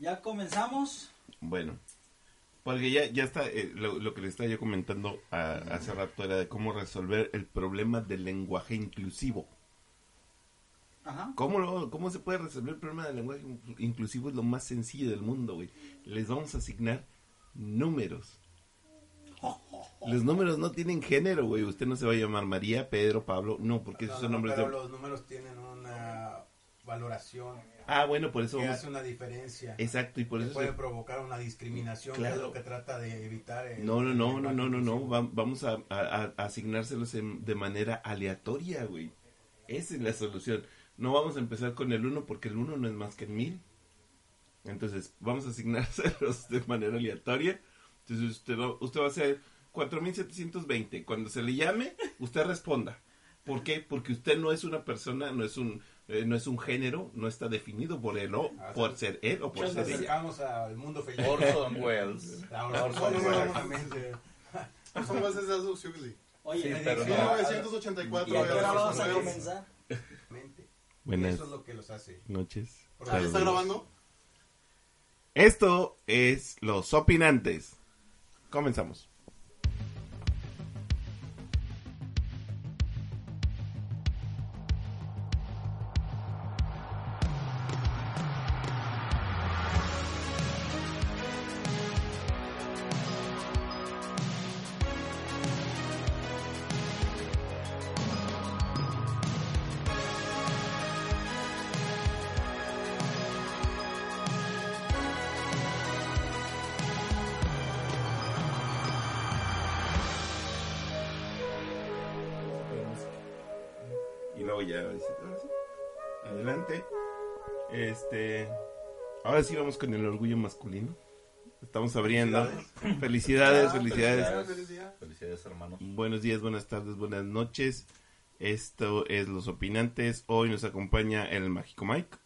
¿Ya comenzamos? Bueno, porque ya, ya está, eh, lo, lo que le estaba yo comentando a- hace rato era de cómo resolver el problema del lenguaje inclusivo. Ajá. ¿Cómo, lo- ¿Cómo se puede resolver el problema del lenguaje inclusivo? Es lo más sencillo del mundo, güey. Les vamos a asignar números. Los números no tienen género, güey. Usted no se va a llamar María, Pedro, Pablo. No, porque esos No, son no, nombres pero de... los números tienen una valoración Ah, bueno, por eso que vamos... hace una diferencia. Exacto, y por eso... puede se- provocar una discriminación, Claro. que es lo que trata de evitar. el- No, no, no, no, no, no, no. vamos a, a- a asignárselos en- de manera aleatoria, güey. Esa es la solución. No vamos a empezar con el 1 porque el 1 no es más que el 1000. Entonces, vamos a asignárselos de manera aleatoria. Entonces, usted va, usted va a hacer 4720. Cuando se le llame, usted responda. ¿Por qué? Porque usted no es una persona, no es un eh, no es un género, no está definido por él o Ah, por ser él o por ser ella. acercamos al mundo feliz. Orson Welles. Orson Orson Welles. exactamente. Son más esas dos, sí que sí. Oye, Sí, ¿y pero no. hora- 1984 ¿y a qué hora era vamos Orson a Welles. comenzar? Mente. Buenas Eso es lo que los hace. noches. Porque ¿Ah, ¿ya ¿Está grabando? Esto es Los Opinantes. Comenzamos. Adelante. Este, ahora sí vamos con el orgullo masculino. Estamos abriendo. Felicidades, felicidades. Felicidades, hermanos. Buenos días, buenas tardes, buenas noches. Esto es Los Opinantes. Hoy nos acompaña el Mágico Mike.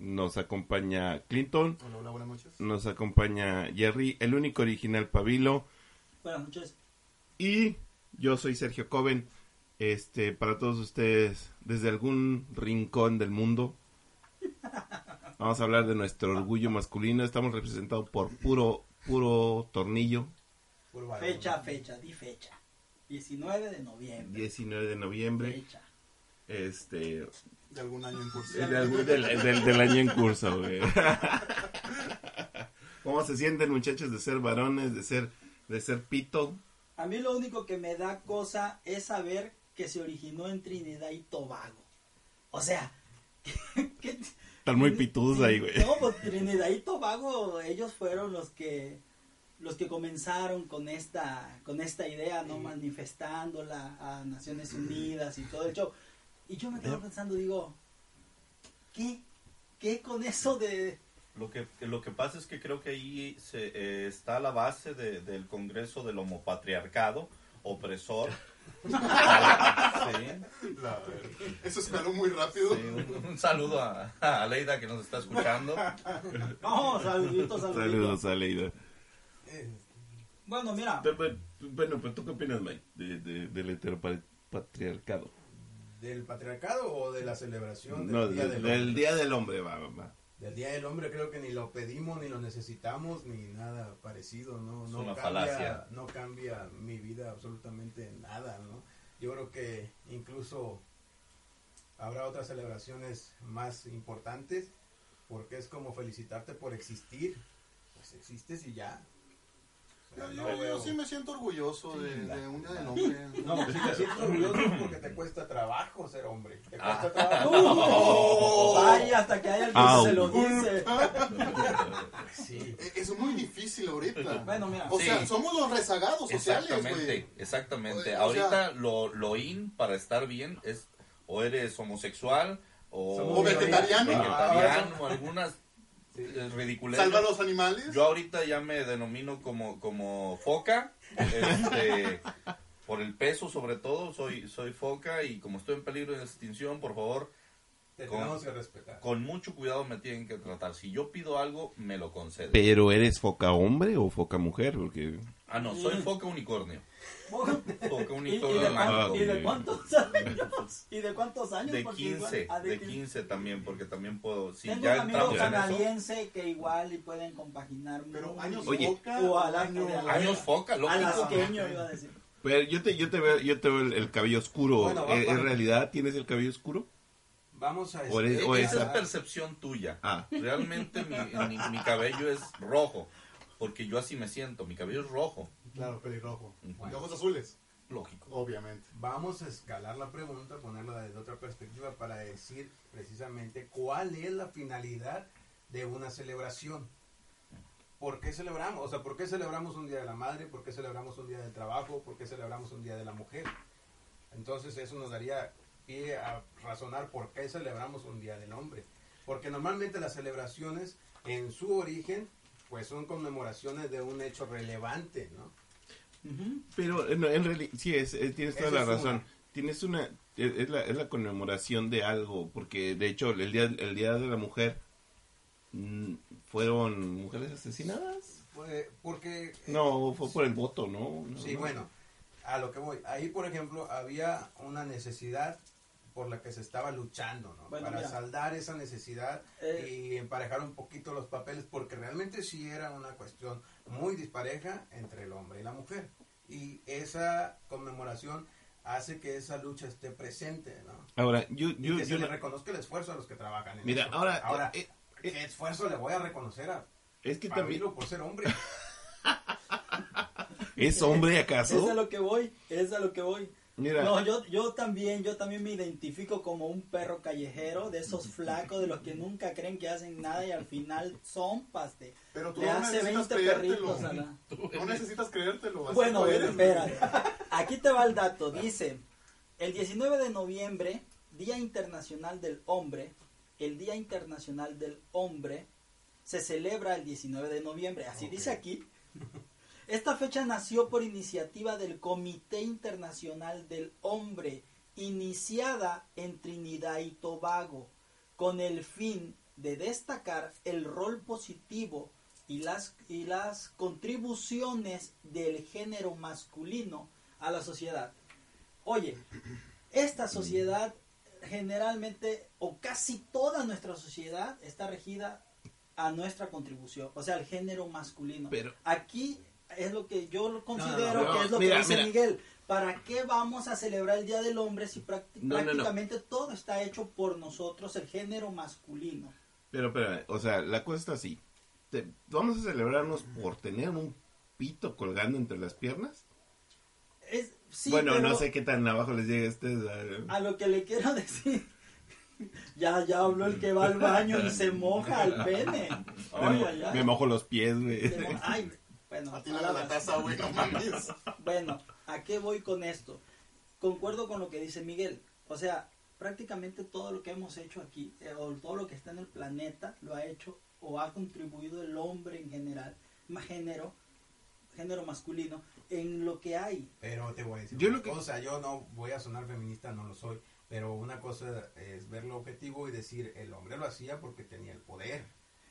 Nos acompaña Clinton. Hola, hola, buenas noches. Nos acompaña Jerry, el único original Pabilo. Buenas noches. Y yo soy Sergio Coven. Este, para todos ustedes, desde algún rincón del mundo, vamos a hablar de nuestro orgullo masculino. Estamos representados por puro, puro tornillo. Fecha, fecha, di fecha. 19 de noviembre. 19 de noviembre. Fecha. Este, De algún año en curso. del, del- del- del año en curso, güey. ¿Cómo se sienten, muchachos, de ser varones, de ser, de ser pito? A mí lo único que me da cosa es saber que se originó en Trinidad y Tobago. O sea, ¿qué- Están muy pitudos ahí, güey. No, pues Trinidad y Tobago, ellos fueron los que los que comenzaron con esta con esta idea, no manifestándola a Naciones Unidas y todo el show. Y yo me quedo pensando, digo, ¿qué? ¿Qué con eso de Lo que, lo que pasa es que creo que ahí se, eh, está la base de- del Congreso del homopatriarcado, opresor. sí, La Eso escaló muy rápido. sí, un, un saludo a, a Leida que nos está escuchando. No, saluditos, saluditos. Saludos a Leida. Eh, Bueno, mira, Pero, pero, Bueno, pero ¿tú qué opinas, Mike, de, de- del heteropatriarcado? ¿Del patriarcado o de la celebración del No, Día del, del? Día del Hombre, va, va, va. Del Día del Hombre creo que ni lo pedimos, ni lo necesitamos, ni nada parecido, ¿no? Es no una cambia, falacia. No cambia mi vida absolutamente nada, ¿no? Yo creo que incluso habrá otras celebraciones más importantes, porque es como felicitarte por existir. Pues existes y ya. Sea, Yo, no yo- yo sí me siento orgulloso de, de un día del hombre. No, si te sientes orgulloso porque te cuesta trabajo ser hombre. Te cuesta Ah. trabajo. vaya hasta que haya alguien que se lo dice. Sí. Eh, Es muy difícil ahorita. Bueno, mira, O sea, Sí. somos los rezagados sociales, Exactamente, güey. exactamente. O sea- Ahorita lo, lo in para estar bien es o eres homosexual, o, O vegetariano. vegetariano, o algunas Sí. Salva a los animales. Yo ahorita ya me denomino como, como foca, este, por el peso sobre todo, soy, soy foca y como estoy en peligro de extinción, por favor, Te Con- tenemos que respetar. con mucho cuidado me tienen que tratar. Si yo pido algo, me lo conceden. Pero eres foca hombre o foca mujer, porque Ah, no, soy foca unicornio. Foca ¿Y, y unicornio de Ah, cuánto- y de cuántos años? ¿Y de cuántos años? De Porque igual- 15, ah, de 15. 15 también, porque también puedo, si Tengo ya un amigo eso, canadiense que igual y pueden compaginar Pero años Oye. boca. O a la- años- de a la- años foca, lógico. alasqueño iba a decir. Pero yo te, yo te veo, yo te veo el, el cabello oscuro. Bueno, va- ¿En, va- en realidad tienes el cabello oscuro? Vamos a... O eres- este, o Esa esa- es percepción tuya. Ah. Realmente mi, mi- mi cabello es rojo, porque yo así me siento, mi cabello es rojo, Claro, pelirrojo. Ojos azules, lógico. obviamente. Vamos a escalar la pregunta, ponerla desde otra perspectiva para decir precisamente cuál es la finalidad de una celebración. ¿Por qué celebramos? O sea, ¿por qué celebramos un Día de la Madre? ¿Por qué celebramos un Día del Trabajo? ¿Por qué celebramos un Día de la Mujer? Entonces eso nos daría pie a razonar por qué celebramos un Día del Hombre. Porque normalmente las celebraciones en su origen pues son conmemoraciones de un hecho relevante, ¿no? Pero en, en realidad, sí, es, es- tienes toda la razón. una. Tienes una, es, es la, es la conmemoración de algo, porque de hecho el día, el día de la mujer mm, fueron mujeres asesinadas. Fue- porque No, fue por el voto, ¿no? No, Sí, no. bueno, a lo que voy. Ahí, por ejemplo, había una necesidad por la que se estaba luchando, ¿no? Bueno, Para mira. saldar esa necesidad Eh. y emparejar un poquito los papeles, porque realmente sí era una cuestión muy dispareja entre el hombre y la mujer. Y esa conmemoración hace que esa lucha esté presente, ¿no? Ahora, yo, Y yo, que se yo le no- reconozca el esfuerzo a los que trabajan en Mira, eso. ahora, ahora eh, ¿qué esfuerzo le voy a reconocer a es que también, Pablo por ser hombre? ¿es hombre Es a acaso? lo que voy, es a lo que voy. Mira, No, yo, yo también, yo también me identifico como un perro callejero, de esos flacos, de los que nunca creen que hacen nada y al final son paste. Pero tú Le no hace necesitas 20 creértelo. perritos a la... No necesitas creértelo. así Bueno, eres. espera. Aquí te va el dato. Dice, el 19 de noviembre, Día Internacional del Hombre, el Día Internacional del Hombre se celebra el 19 de noviembre. Así dice aquí. Esta fecha nació por iniciativa del Comité Internacional del Hombre, iniciada en Trinidad y Tobago, con el fin de destacar el rol positivo y las, y las contribuciones del género masculino a la sociedad. Oye, esta sociedad generalmente, o casi toda nuestra sociedad, está regida a nuestra contribución, o sea, al género masculino. Pero- Aquí es lo que yo lo considero no, que es lo mira, que dice mira. Miguel. ¿Para qué vamos a celebrar el Día del Hombre si prácti- prácticamente todo está hecho por nosotros, el género masculino? pero espérame, o sea, la cosa está así. Te- ¿Vamos a celebrarnos por tener un pito colgando entre las piernas? Es, sí, bueno, pero no sé qué tan abajo les llega este. a lo que le quiero decir. Ya, ya habló el que va al baño y se moja al pene. me, mojo los pies, güey. Ay, bueno, Atiende palabras. la taza, güey, no mames. Bueno, ¿a qué voy con esto? Concuerdo con lo que dice Miguel. O sea, prácticamente todo lo que hemos hecho aquí, eh, o todo lo que está en el planeta, lo ha hecho o ha contribuido el hombre en general, más género, género masculino, en lo que hay. Pero te voy a decir Yo una lo que- cosa, yo no voy a sonar feminista, no lo soy, pero una cosa es ver lo objetivo y decir, el hombre lo hacía porque tenía el poder.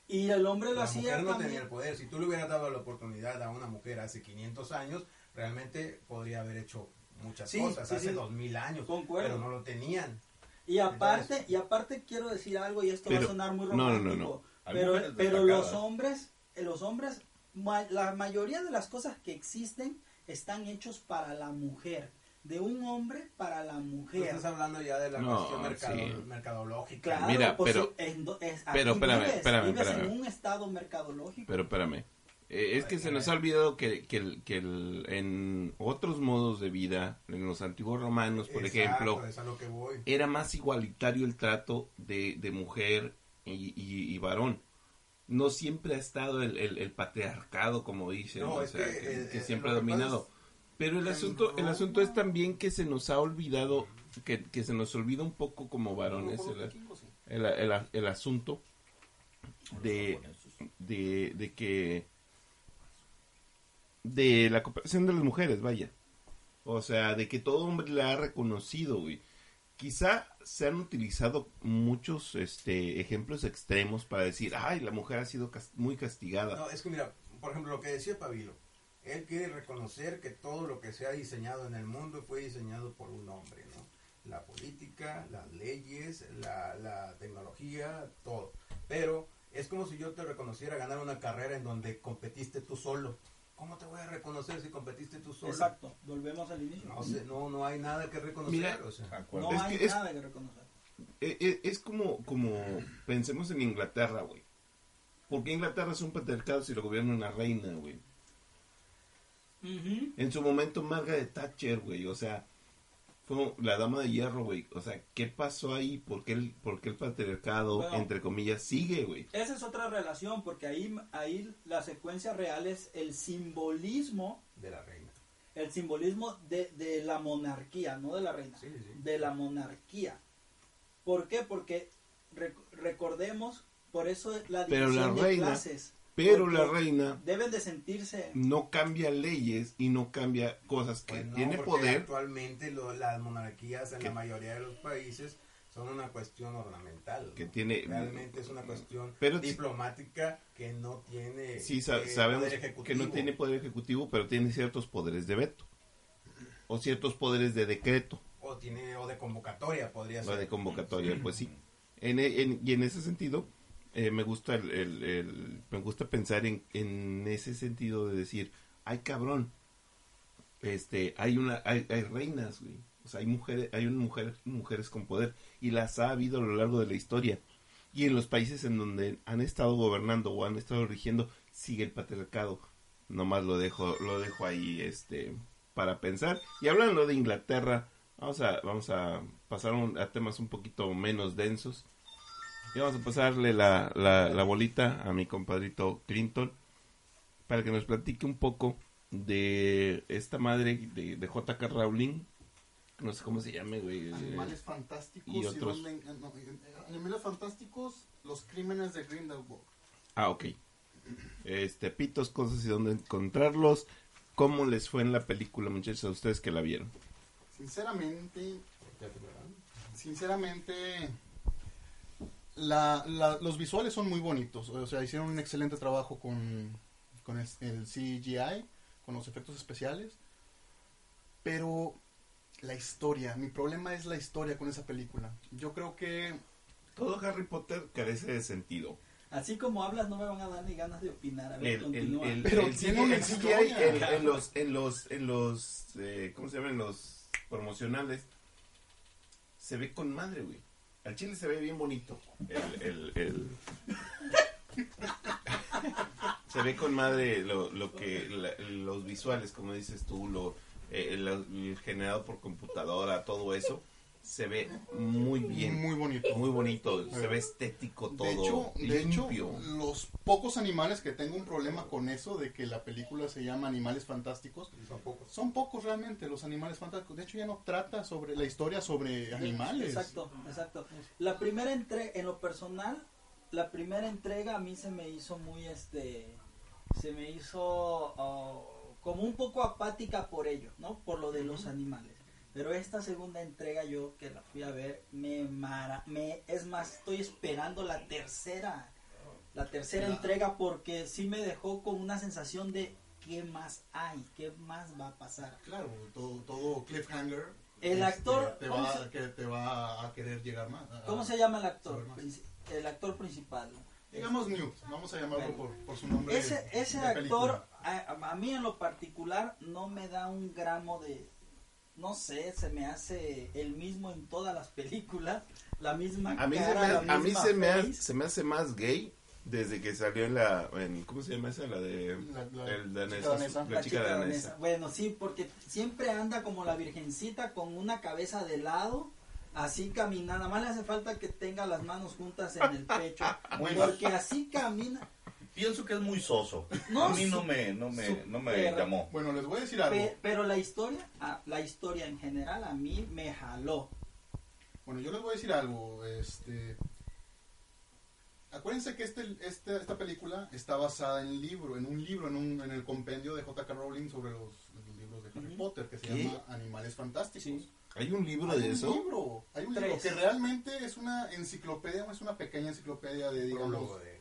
Y el hombre lo la hacía mujer no también. tenía el poder. Si tú le hubieras dado la oportunidad a una mujer hace 500 años, realmente podría haber hecho muchas Sí, cosas, sí, hace sí. 2000 años, Concuerdo. pero no lo tenían. Y aparte, Entonces- y aparte quiero decir algo y esto va a sonar muy no, no, no, romántico. no. Pero, pero los hombres, eh, los hombres, ma- la mayoría de las cosas que existen están hechos para la mujer, de un hombre para la mujer. estás hablando ya de la No, cuestión mercado- sí. mercadológica. Claro, Mira, pues, pero- es- pero espérame, vives, espérame, vives espérame. en un estado mercadológico. Pero espérame. Eh, es que se nos ha olvidado que, que, el- que el- en otros modos de vida, en los antiguos romanos, por Exacto, ejemplo, es a lo que voy. era más igualitario el trato de, de mujer y, y- y varón. No siempre ha estado el, el- el patriarcado, como dicen, No, o sea, que, que, que eh, siempre ha dominado. Pero el asunto, el asunto es también que se nos ha olvidado, que, que se nos olvida un poco como varones. el, el- el asunto de, de, de que de la cooperación de las mujeres, vaya. O sea, de que todo hombre la ha reconocido, güey. Quizá se han utilizado muchos este ejemplos extremos para decir, ay, la mujer ha sido muy castigada. No, es que mira, por ejemplo, lo que decía Pabilo, él quiere reconocer que todo lo que se ha diseñado en el mundo fue diseñado por un hombre, ¿no? La política, las leyes, la, la tecnología, todo. Pero es como si yo te reconociera ganar una carrera en donde competiste tú solo. ¿Cómo te voy a reconocer si competiste tú solo? Exacto, volvemos al inicio. No, sé, no, no hay nada que reconocer. Mira, o sea. No Es hay que es- nada que reconocer. Eh, eh, es como, como, pensemos en Inglaterra, güey. Porque Inglaterra es un patriarcado si lo gobierna una reina, güey. En su momento Margaret Thatcher, güey, o sea, fue la dama de hierro, güey. O sea, ¿qué pasó ahí? ¿Por qué el, por qué el patriarcado, Bueno. entre comillas, sigue, güey? Esa es otra relación, porque ahí, ahí la secuencia real es el simbolismo, De la reina. el simbolismo de, de la monarquía, no de la reina, Sí, sí. de la monarquía. ¿Por qué? Porque rec- recordemos, por eso la Pero división la de reina- clases. Pero porque la reina Deben de sentirse... no cambia leyes y no cambia cosas que Pues no, tiene poder. Actualmente lo- las monarquías en Que- la mayoría de los países son una cuestión ornamental. Que ¿no? tiene- Realmente es una cuestión Pero- diplomática que no tiene Sí, sa- eh, sabemos poder que ejecutivo. no tiene poder ejecutivo, pero tiene ciertos poderes de veto. O ciertos poderes de decreto. o tiene o de convocatoria podría La ser. de convocatoria, pues sí. En, en- y en ese sentido, eh, me gusta el, me gusta pensar en, en ese sentido de decir, ay cabrón, este, hay una, hay, hay reinas, güey. O sea, hay mujeres, hay una mujer, mujeres con poder y las ha habido a lo largo de la historia. Y en los países en donde han estado gobernando o han estado rigiendo, sigue el patriarcado. Nomás lo dejo, lo dejo ahí, este, para pensar. Y hablando de Inglaterra, vamos a, vamos a pasar un- a temas un poquito menos densos. Y vamos a pasarle la, la, la bolita a mi compadrito Clinton para que nos platique un poco de esta madre de, de J.K. Rowling. No sé cómo se llame, güey. Animales fantásticos y otros. no, eh, animales fantásticos, los crímenes de Grindelwald. Ah, ok. Este, pitos, cosas y dónde encontrarlos. ¿Cómo les fue en la película, muchachos, a ustedes que la vieron? Sinceramente, sinceramente, la, la- los visuales son muy bonitos. O sea, hicieron un excelente trabajo con, con el, el CGI, con los efectos especiales. Pero la historia, mi problema es la historia con esa película. Yo creo que Todo Harry Potter carece de sentido. Así como hablas, no me van a dar ni ganas de opinar. A ver, El, el, Pero el tiene CGI una historia. en, en los, en los, en los, eh, ¿cómo se llaman? En los promocionales, se ve con madre, güey. Al chile se ve bien bonito. El, el, el- se ve con madre lo, lo que, la- los visuales, como dices tú, lo, eh, el, el generado por computadora, todo eso, se ve muy bien. muy bonito. Muy bonito, se ve estético todo, De hecho, de hecho, los pocos animales que tengo un problema con eso de que la película se llama Animales Fantásticos, Son pocos. son pocos realmente los animales fantásticos. De hecho, ya no trata sobre la historia sobre animales. Exacto, exacto. La primera entrega, en lo personal, la primera entrega a mí se me hizo muy, este, se me hizo oh, como un poco apática por ello, ¿no? Por lo de los animales. Pero esta segunda entrega yo que la fui a ver, me mara, me, es más, estoy esperando la tercera, la tercera entrega porque sí me dejó con una sensación de qué más hay, qué más va a pasar. Claro, todo, todo cliffhanger. El este, actor, te ¿cómo va, se- que te va a querer llegar más. a- ¿Cómo se llama el actor? El actor principal. Digamos Newt, vamos a llamarlo por, por su nombre. Ese, ese actor, a mí en lo particular, no me da un gramo de. No sé, se me hace el mismo en todas las películas. La misma A mí, se cara, me, la ha- a mí se, me hace, se me hace más gay desde que salió en la... En, ¿Cómo se llama esa? La de... La- la el danesa. La, chica danesa. Bueno, sí, porque siempre anda como la virgencita con una cabeza de lado, así camina. Nada más le hace falta que tenga las manos juntas en el pecho. porque así camina. Pienso que es muy soso. No, a mí no me, no me, no me llamó. Bueno, les voy a decir algo. Pe- pero la historia, ah, la historia en general a mí me jaló. Bueno, yo les voy a decir algo. Este, acuérdense que este, este- esta película está basada en libro, en un libro, en, un, en el compendio de J.K. Rowling sobre los, los libros de Harry. Potter, que se ¿Qué? llama Animales Fantásticos. Sí. ¿Hay un libro Hay de un eso? libro, hay un Tres. libro que realmente es una enciclopedia, es una pequeña enciclopedia de, digamos, de-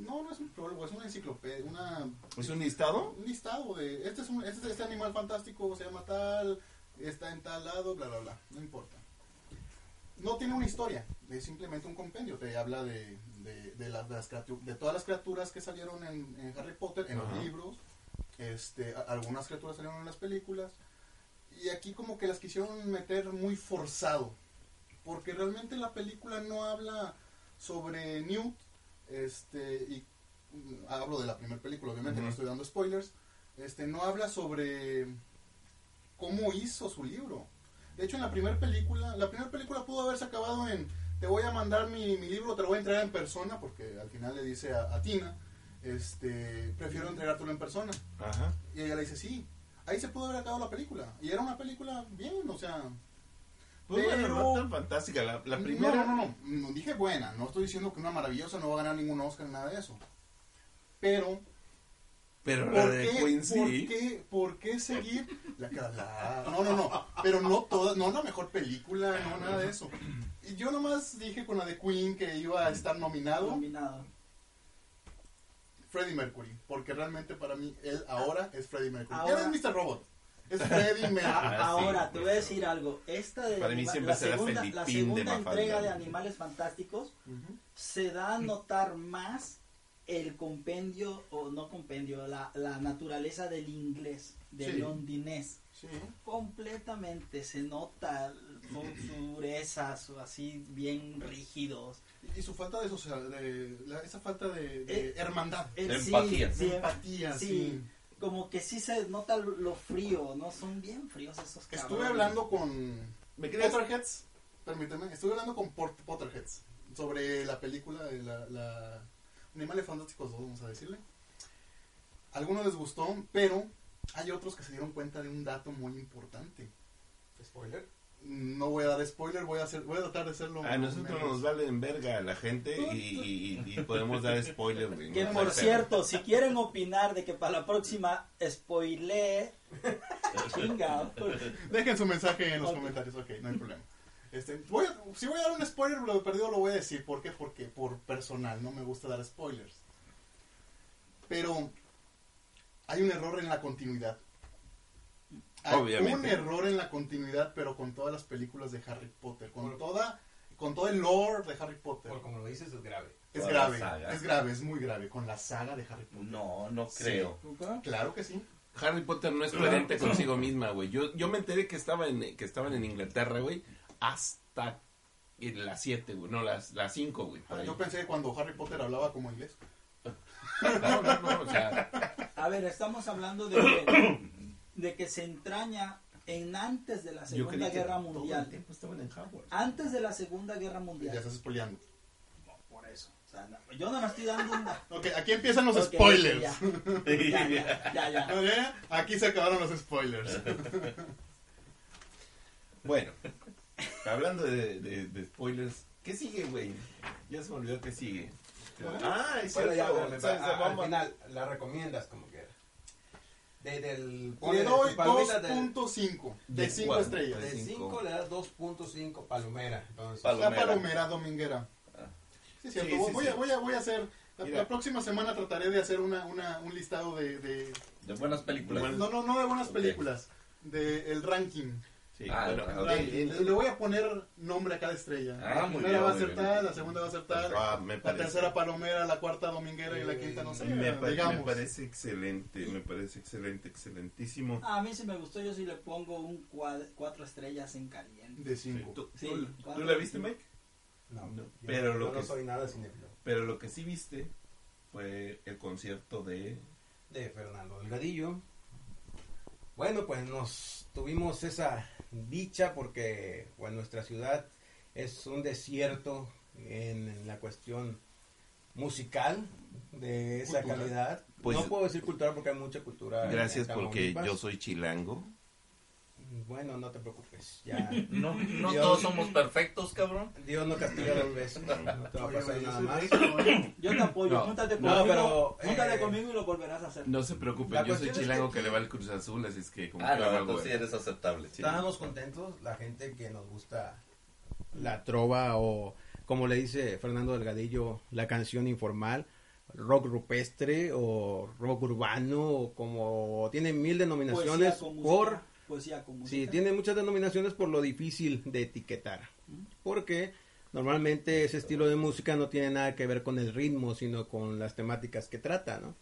no, no es un prólogo, es una enciclopedia, una, ¿Es un listado? un listado de, este es un, este, este animal fantástico se llama tal, está en tal lado, bla, bla, bla, no importa. No tiene una historia, es simplemente un compendio, te habla de, de, de las, de las de todas las criaturas que salieron en, en Harry Potter, en Ajá. los libros, este, a- algunas criaturas salieron en las películas, y aquí como que las quisieron meter muy forzado, porque realmente la película no habla sobre Newt, este, y mm, hablo de la primera película, obviamente no estoy dando spoilers, este, no habla sobre cómo hizo su libro. De hecho, en la primera película, la primera película pudo haberse acabado en, te voy a mandar mi, mi libro, te lo voy a entregar en persona, porque al final le dice a, a Tina, este, prefiero entregártelo en persona. Ajá. Y ella le dice, sí. Ahí se pudo haber acabado la película. Y era una película bien, o sea... Pues bueno, Pero- no tan fantástica. La, la primera. No, no, no, no, no dije buena. No estoy diciendo que una maravillosa no va a ganar ningún Oscar, nada de eso. Pero, Pero la ¿por de qué, Queen por sí. qué, por qué seguir la, la- No, no, no. Pero no toda, no la mejor película, no nada de eso. Y yo nomás dije con la de Queen que iba a estar nominado Combinado. Freddie Mercury. Porque realmente para mí, él ahora es Freddie Mercury. Ahora- Ya no es Mr. Robot. Es. Ah, sí, Ahora, te voy a decir algo. Esta de Para mí siempre la será segunda, la segunda entrega de Animales Fantásticos se da a notar más el compendio, o no compendio, la, la naturaleza del inglés, del Sí. londinés. Sí. Completamente se nota su durezas o así bien rígidos. Y su falta de social, de, la- esa falta de, de Eh, hermandad, El De empatía. sí, de empatía, sí. Como que sí se nota lo- frío, ¿no? Son bien fríos esos cabrones. Estuve hablando con ¿Me crees? Potterheads, permíteme, estuve hablando con Port- Potterheads sobre la película de la, la Animales Fantásticos 2, vamos a decirle. Algunos les gustó, pero hay otros que se dieron cuenta de un dato muy importante. Spoiler. No voy a dar spoiler, voy a hacer, voy a tratar de hacerlo. A nosotros menos- nos vale en verga a la gente y, y- y podemos dar spoiler, güey. Que no por cierto, si quieren opinar de que para la próxima spoilee, chinga. Dejen su mensaje en los comentarios, ok, no hay problema. Este, voy a- si voy a dar un spoiler, lo perdido lo voy a decir. ¿Por qué? Porque por personal, no me gusta dar spoilers. Pero hay un error en la continuidad. Hay Obviamente. un error en la continuidad, pero con todas las películas de Harry Potter, con toda, con todo el lore de Harry Potter. Por como lo dices, es grave. Es Toda grave, es grave, es muy grave, con la saga de Harry Potter. No, no creo. Claro que sí. Harry Potter no es coherente consigo misma, güey. Yo, yo me enteré que, estaba en, que estaban en Inglaterra, güey, hasta en las 7, güey. No, las 5, güey. Yo pensé que cuando Harry Potter hablaba como inglés. No, no, no, o sea, A ver, estamos hablando de que, de que se entraña en antes de la Segunda Guerra todo el Mundial. tiempo estaban en Hogwarts. Antes de la Segunda Guerra Ya Mundial. estás spoileando. Por eso. O sea, no, yo no me estoy dando un... Ok, aquí empiezan los spoilers. Ya, ya, ya, ya, ya. Aquí se acabaron los spoilers. Bueno, hablando de, de- de spoilers, ¿qué sigue, güey? Ya se me olvidó que sigue. Ah, es Bueno, ya, cierto. pero, ¿sabes? a- al final la recomiendas como que de, del Le doy tu palomita de, 2.5 de ¿De 5 cuál? estrellas. de cinco. 5 le das 2.5 palomera. Entonces, Palomera. La palomera dominguera. Ah. Sí, cierto. Sí, sí, voy, sí. A, voy, a, voy a hacer. La, la próxima semana trataré de hacer una, una, un listado de, de- De buenas películas. No, no, no de buenas Ok. películas. De el ranking. Sí, Ah, bueno, ok. El ranking. Le, le voy a poner nombre a cada estrella. Ah, la primera bien, va a tal, la segunda va a ser tal. Ah, la parece. tercera palomera, la cuarta dominguera y la quinta no sé. me, pa- digamos. me parece excelente, me parece excelente, excelentísimo. A mí sí me gustó, yo sí le pongo un cuatro estrellas en caliente. De 5. ¿Tú, Sí, tú-. ¿tú la viste, Mike? no, no, yo pero no, lo yo no que- soy nada cinéfilo. Pero lo que sí viste fue el concierto de... de Fernando Delgadillo. Bueno, pues nos tuvimos esa dicha porque bueno, nuestra ciudad es un desierto en la cuestión musical de esa Cultural. Pues- no puedo decir cultural porque hay mucha cultura. Gracias porque yo soy chilango. Bueno, no te preocupes. Ya. No, no Dios. todos somos perfectos, cabrón. Dios no castiga dos veces. No te va a pasar oye, nada eso más. Yo te apoyo, No, júntate no, conmigo, pero, júntate eh, conmigo y lo volverás a hacer. No se preocupen, La yo soy es chilango que- que... le va al Cruz Azul, así es que como Ah, que no, hago entonces sí eres aceptable. Sí. Estábamos contentos, la gente que nos gusta la trova o como le dice Fernando Delgadillo, la canción informal, rock rupestre o rock urbano, o como tiene mil denominaciones Poesía con música, Sí, tiene muchas denominaciones por lo difícil de etiquetar. Porque normalmente ese estilo de música no tiene nada que ver con el ritmo, sino con las temáticas que trata, ¿no?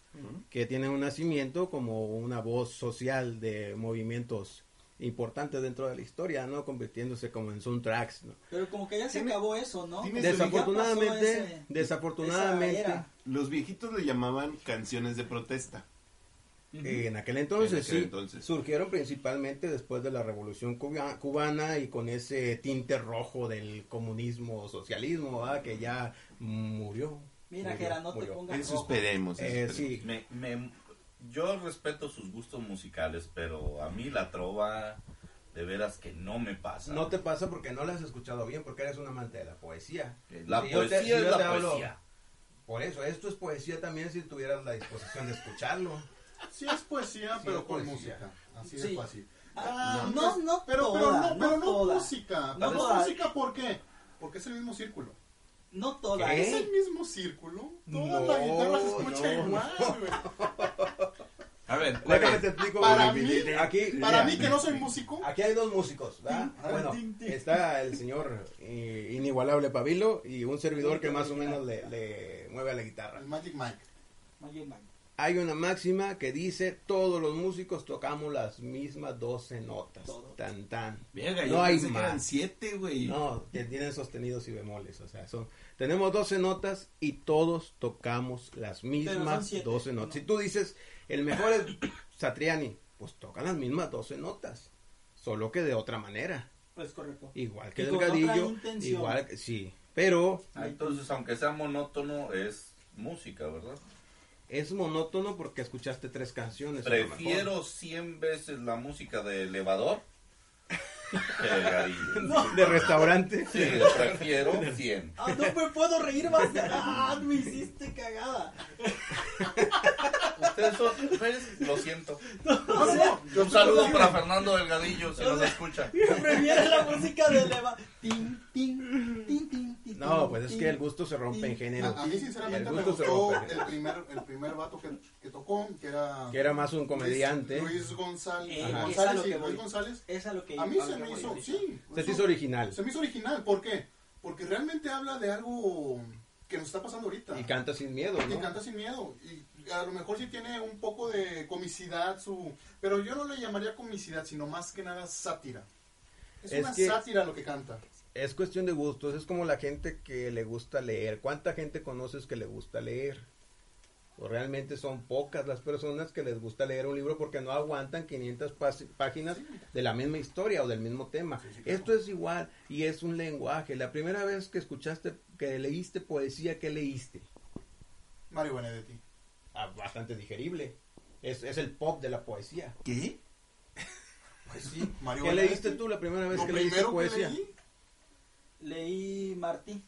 Que tiene un nacimiento como una voz social de movimientos importantes dentro de la historia, ¿no? Convirtiéndose como en soundtracks, ¿no? Pero como que ya se Tiene- acabó eso, ¿no? Desafortunadamente, ese- desafortunadamente. Los viejitos le llamaban canciones de protesta. Eh, en aquel entonces, En aquel sí, entonces. surgieron principalmente después de la revolución cuba- cubana y con ese tinte rojo del comunismo o socialismo, ¿verdad? que ya murió. Mira, Murió, Gera, no te pongas Eso esperemos. eso Eh, esperemos. sí, Me, me- yo respeto sus gustos musicales, pero a mí la trova de veras que no me pasa. no te pasa porque no la has escuchado bien, porque eres un amante de la poesía. La Si yo te- poesía si es la te hablo- poesía. Por eso, esto es poesía también si tuvieras la disposición de escucharlo. Sí es poesía, Sí pero es con poesía. música. Así Sí. de fácil. Ah, no, no pero, toda, pero no, no pero no, toda. música. No No, toda. música, ¿por qué? Porque es el mismo círculo. No toda. ¿Qué? Es el mismo círculo. Toda No, la guitarra se escucha no, igual, güey. A ver, Déjame te explico. Para mí- aquí, Para mí que no soy músico, Aquí hay dos músicos, ¿verdad? Bueno, está el señor eh, inigualable Pabilo y un servidor que más o menos le, le mueve a la guitarra. el Magic Mike. Magic Mike. Hay una máxima que dice todos los músicos tocamos las mismas 12 notas. Todos. Tan tan. Verga, no hay más. siete, güey. No, que tienen sostenidos y bemoles, o sea, son tenemos 12 notas y todos tocamos las mismas siete, 12 notas. ¿no? Si tú dices el mejor es Satriani, pues tocan las mismas 12 notas, solo que de otra manera. Pues correcto. Igual que Y Delgadillo, igual que sí, pero Ah, Entonces, aunque sea monótono, es música, ¿verdad? Es monótono porque escuchaste tres canciones. Prefiero 100 veces la música de elevador garillo. de restaurante. Sí, prefiero 100. Ah, no me puedo reír más. Ah, me hiciste cagada. Ustedes son, ¿ves? Lo siento. O sea, Un saludo para Fernando Delgadillo, si nos escucha. prefiero la música de Leva. Tin, tin, tin, tin, No, pues es que el gusto se rompe en género. A, a mí sinceramente El me gusto se gustó rompe. el primer, el primer vato que, que tocó, que era... Que era más un comediante. Luis, Luis González. Eh, Luis González, sí, Luis. Es a lo que A mí a se me hizo, sí. Se te hizo original. Se me hizo original, ¿por qué? Porque realmente habla de algo que nos está pasando ahorita. Y canta sin miedo, Y ¿no? canta sin miedo. Y a lo mejor sí tiene un poco de comicidad su... Pero yo no le llamaría comicidad, sino más que nada sátira. Es, Es una que- sátira lo que canta. Es cuestión de gustos, es como la gente que le gusta leer. ¿Cuánta gente conoces que le gusta leer? O realmente son pocas las personas que les gusta leer un libro porque no aguantan 500 pas- páginas de la misma historia o del mismo tema. Esto es igual y es un lenguaje. La primera vez que escuchaste, que leíste poesía, ¿qué leíste? Mario Benedetti. Ah, bastante digerible. Es, es el pop de la poesía. ¿Qué? Pues sí, Mario ¿Qué Benedetti. leíste tú la primera vez Lo que leíste que poesía? leí, Leí Martí.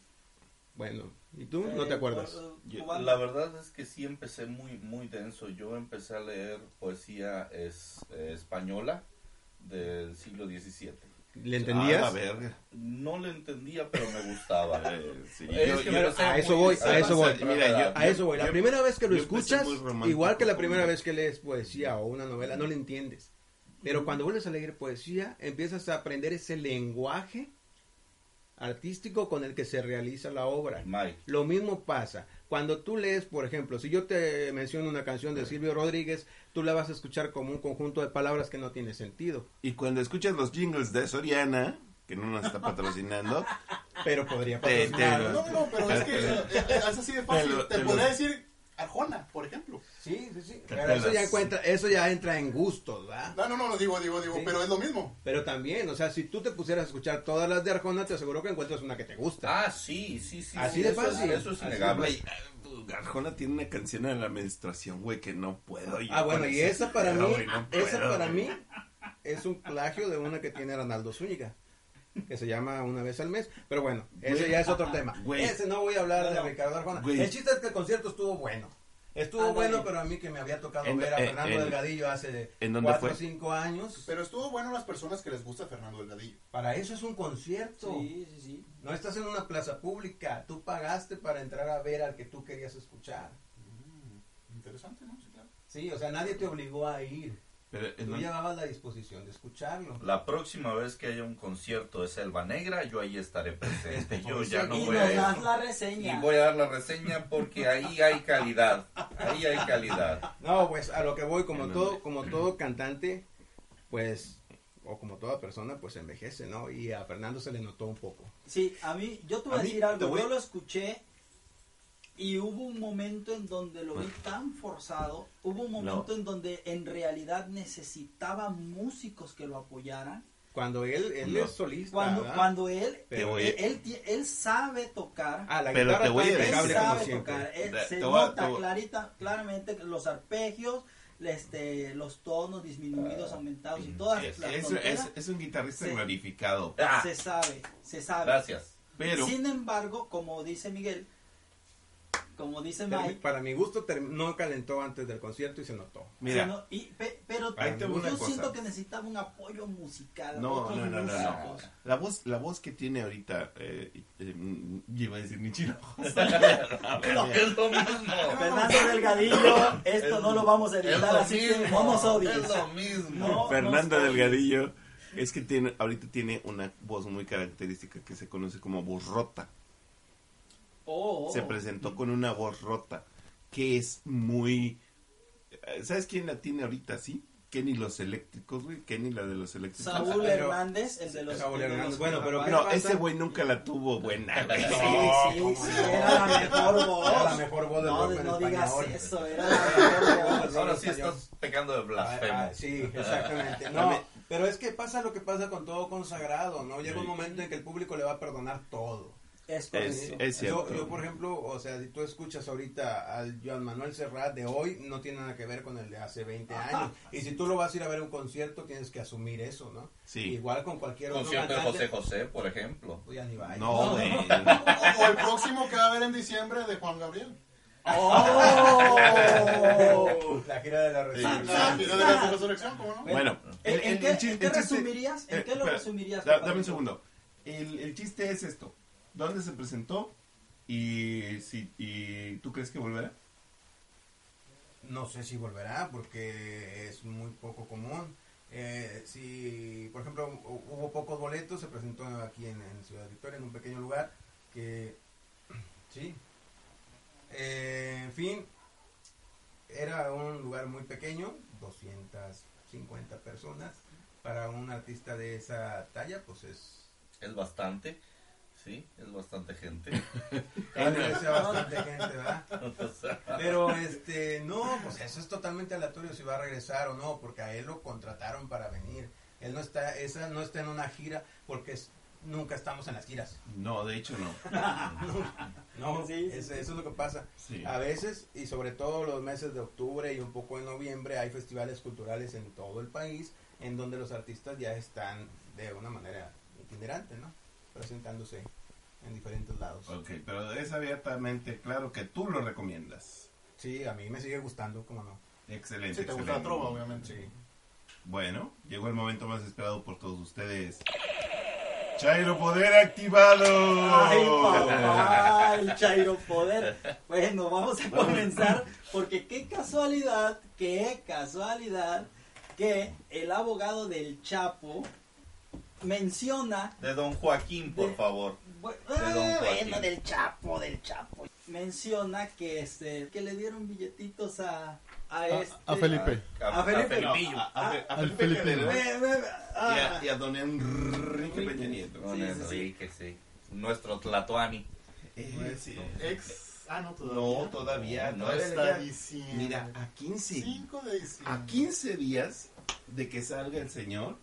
Bueno, ¿y tú? ¿No te Eh, acuerdas? Yo- cubano. La verdad es que sí empecé muy muy denso. Yo empecé a leer poesía es, eh, española del siglo XVII. ¿Le Ah, entendías? la verga. No le entendía, pero me gustaba. Eh, sí, Es yo- que yo- me parece a eso voy, a eso voy. Mira, A eso voy. La yo- primera vez que lo escuchas, igual que la primera vez que lees poesía o una novela, no le entiendes. Pero cuando vuelves a leer poesía, empiezas a aprender ese lenguaje artístico con el que se realiza la obra. Mike. Lo mismo pasa. Cuando tú lees, por ejemplo, si yo te menciono una canción de Silvio Rodríguez, tú la vas a escuchar como un conjunto de palabras que no tiene sentido. Y cuando escuchas los jingles de Soriana, que no nos está patrocinando, Pero podría Te- te- patrocinar. No, no, no, pero es que eh, eh, es así de fácil. Te Te, podría decir Arjona, por ejemplo. Sí, sí, sí. Pero eso ya encuentra, eso ya entra en gustos, ¿verdad? No, no, no, lo digo, digo, digo, Sí. pero es lo mismo. Pero también, o sea, si tú te pusieras a escuchar todas las de Arjona, te aseguro que encuentras una que te gusta. Ah, sí, sí, sí. Así sí, de eso es- fácil. Eso es Así, innegable. Arjona tiene una canción en la menstruación, güey, que no puedo. yo Ah, bueno, y esa para mí, esa puedo, para güey. mí es un plagio de una que tiene Arnaldo Zúñiga, que se llama Una vez al mes. Pero bueno, ese ya es otro tema. Güey. Ese no voy a hablar de. Ricardo Arjona. Güey. El chiste es que el concierto estuvo bueno. Estuvo bueno, pero a mí que me había tocado En- ver a en- Fernando en- Delgadillo hace ¿en dónde cuatro fue? o cinco años. Pero estuvo bueno las personas que les gusta Fernando Delgadillo. Para eso es un concierto. Sí, sí, sí. No estás en una plaza pública. Tú pagaste para entrar a ver al que tú querías escuchar. Interesante, ¿no? Sí, claro. Sí, o sea, nadie te obligó a ir. Pero, ¿en Tú llevabas la disposición de escucharlo. La próxima vez que haya un concierto de Selva Negra, yo ahí estaré presente. Yo ya no y voy nos a das ir. la reseña. Y voy a dar la reseña porque ahí hay calidad. Ahí hay calidad. No, pues a lo que voy, como ¿En todo, como todo cantante, pues, o como toda persona, pues envejece, ¿no? Y a Fernando se le notó un poco. Sí, a mí, yo te voy A a, mí, decir te algo. voy- Yo lo escuché y hubo un momento en donde lo vi tan forzado. Hubo un momento en donde en realidad necesitaba músicos que lo apoyaran. Cuando él, él No. es solista, Cuando, ¿verdad? cuando él, Pero él, oye- él, ti- él sabe tocar. Ah, la Pero guitarra te voy a decir- él sabe siempre. tocar. Él- se te voy nota te clarita, claramente los arpegios, este, los tonos disminuidos, aumentados y todas Es, las es- es- es un guitarrista Sí. glorificado. Ah, se sabe, se sabe. gracias. Pero, Sin embargo, como dice Miguel, como dice Mike, Para mi gusto, no calentó antes del concierto y se notó. mira, sino- y- pe- pero yo cosa. siento que necesitaba un apoyo musical. no, otros no, no, no, no. músicos. La voz, la voz que tiene ahorita, eh, eh, mm, yo iba a decir ni chino. No, es lo mismo. Fernando Delgadillo, esto Es- no lo vamos a editar, así que nos odies. Es lo mismo. Nos Delgadillo es que tiene, ahorita tiene una voz muy característica que se conoce como voz rota. Oh. Se presentó con una voz rota, que es muy... eh, ¿Sabes quién la tiene ahorita, sí? Kenny los eléctricos, güey. Kenny la de los eléctricos. Saúl Pero- Hernández, el de los. Saúl Hernández, bueno, pero ¿qué No, pasa? ese güey nunca la tuvo buena, güey. Sí, No, sí, ¿cómo sí, no? era la mejor voz. Era la mejor voz del no, rock en no digas español. eso, era la mejor voz. Ahora sí estás pecando de Ah, blasfemo. ah, sí, exactamente. No, pero es que pasa lo que pasa con todo consagrado, ¿no? Llega un momento en que el público le va a perdonar todo. Es Es- cierto. Yo, yo, por ejemplo, o sea, si tú escuchas ahorita al Joan Manuel Serrat de hoy, no tiene nada que ver con el de hace 20 años. Y si tú lo vas a ir a ver a un concierto, tienes que asumir eso, ¿no? Sí. Igual con cualquier otro Concierto de. José José, por ejemplo. Pues. No. O el próximo que va a haber en diciembre de Juan Gabriel. ¡Oh! La gira de la Ah, resurrección. mira de la resurrección, ¿cómo no? Bueno, ¿En, qué, en resumirías? ¿En eh, qué lo resumirías? da- dame un segundo. El, el chiste es esto. ¿Dónde se presentó? Y, si, y tú crees que volverá? No sé si volverá porque es muy poco común. Eh, si, por ejemplo, hu- hubo pocos boletos, se presentó aquí en, en Ciudad Victoria, en un pequeño lugar que, sí, Eh, en fin, era un lugar muy pequeño, 250 personas. Para un artista de esa talla, pues es, Es bastante. Sí, es bastante gente. vez sea bastante gente, ¿verdad? Pero este, no, pues eso es totalmente aleatorio si va a regresar o no, porque a él lo contrataron para venir. Él no está, esa no está en una gira porque es- nunca estamos en las giras. No, de hecho no. No, Sí, sí, es- sí. eso es lo que pasa. Sí. A veces, y sobre todo los meses de octubre y un poco de noviembre, hay festivales culturales en todo el país en donde los artistas ya están de una manera itinerante, ¿no? Presentándose en diferentes lados. Ok, pero es abiertamente claro que tú lo recomiendas. Sí, a mí me sigue gustando, como no. Excelente, Si te gusta la excelente. trova, obviamente. Sí. Bueno, llegó el momento más esperado por todos ustedes. Chairo Poder activado. Ay, papá, el Chairo Poder. Bueno, vamos a comenzar porque qué casualidad, qué casualidad que el abogado del Chapo menciona de Don Joaquín, por De- favor. Bu- De Don Joaquín. bueno, del Chapo, del Chapo. Menciona que este que le dieron billetitos a a este a Felipe. A Felipe. A, a- Felipe y, ah. a, y a don Enrique Peña Nieto. Don Sí, sí, sí. Enrique, sí. Nuestro Tlatoani. Eh, sí. Ex. Ah, no, todavía. No, todavía no. No es está diciendo. Mira, a 15, 5 de diciembre. a 15 días de que salga el señor.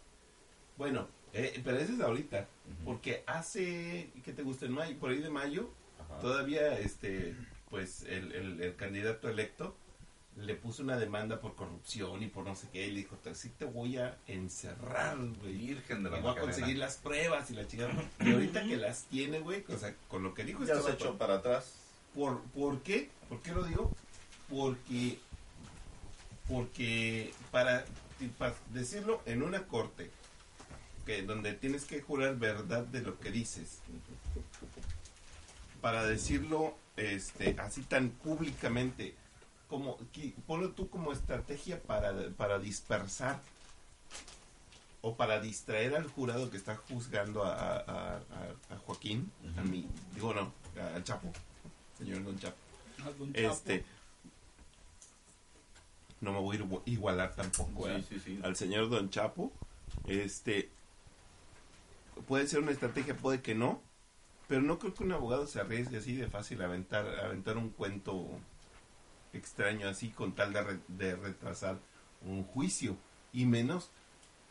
Bueno, eh, pero ese es ahorita. Porque hace, ¿qué te gusta en mayo? Por ahí de mayo, Ajá. todavía este pues el, el, el candidato electo le puso una demanda por corrupción y por no sé qué. Y le dijo, sí te voy a encerrar, güey. Virgen de Y la voy a conseguir las pruebas y la chingada. Y ahorita que las tiene, güey, o sea, con lo que dijo Ya este se echó para atrás. ¿Por, ¿Por qué? ¿Por qué lo digo? Porque, porque para, para decirlo en una corte, que donde tienes que jurar verdad de lo que dices, para decirlo este, así tan públicamente, como, ponlo tú como estrategia para, para dispersar o para distraer al jurado que está juzgando a, a- a- a- a Joaquín, a mí, digo no, al Chapo, señor Don Chapo. Chapo. Este, no me voy a igu- igualar tampoco Sí, ¿eh? sí, sí. al señor Don Chapo. Este, puede ser una estrategia, puede que no, pero no creo que un abogado se arriesgue así de fácil a aventar, a aventar un cuento extraño así con tal de, re- de retrasar un juicio y menos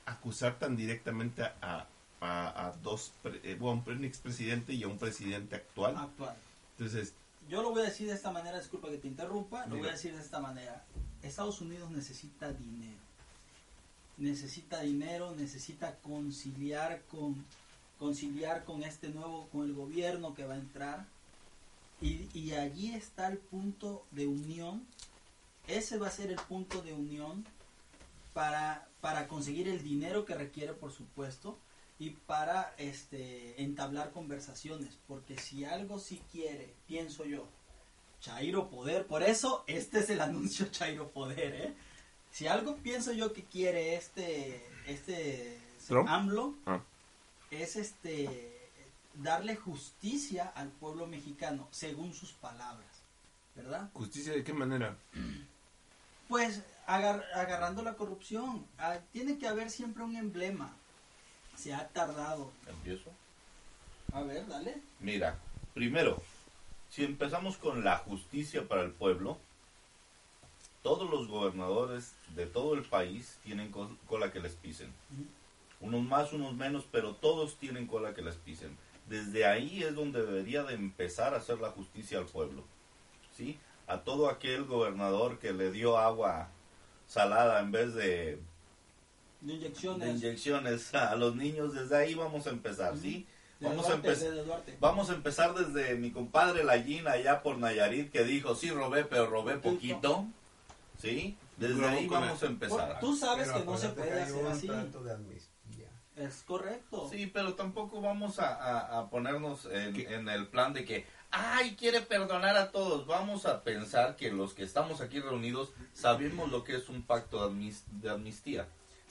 acusar tan directamente a, a, a dos, pre- eh, bueno, un expresidente y a un presidente actual. actual. Entonces, Yo lo voy a decir de esta manera, disculpa que te interrumpa, lo voy a decir de esta manera. Estados Unidos necesita dinero. Necesita dinero, necesita conciliar con conciliar con este nuevo con el gobierno que va a entrar y, y allí está el punto de unión. Ese va a ser el punto de unión para, para conseguir el dinero que requiere, por supuesto, y para este entablar conversaciones, porque si algo sí quiere, pienso yo, Chairo Poder, por eso este es el anuncio Chairo Poder, ¿eh? Si algo pienso yo que quiere este este ¿Trump? AMLO Ah. es este darle justicia al pueblo mexicano según sus palabras, ¿verdad? ¿justicia de qué manera? Pues agar- agarrando la corrupción, ah, tiene que haber siempre un emblema. Se ha tardado. Empiezo. A ver, dale. Mira, primero, si empezamos con la justicia para el pueblo, todos los gobernadores de todo el país tienen co- cola que les pisen. Unos más, unos menos, pero todos tienen cola que les pisen. Desde ahí es donde debería de empezar a hacer la justicia al pueblo. ¿Sí? A todo aquel gobernador que le dio agua salada en vez de De de inyecciones. inyecciones a los niños, desde ahí vamos a empezar, ¿sí? Vamos a, Duarte, vamos a empezar desde mi compadre Lallín allá por Nayarit que dijo, sí robé, pero robé poquito, ¿sí? Desde ahí vamos a empezar. Tú sabes Pero que no se puede hacer así. trato de amnistía. Es correcto. Sí, pero tampoco vamos a, a- a ponernos en, en el plan de que, ay, quiere perdonar a todos. Vamos a pensar que los que estamos aquí reunidos sabemos lo que es un pacto de, de amnistía.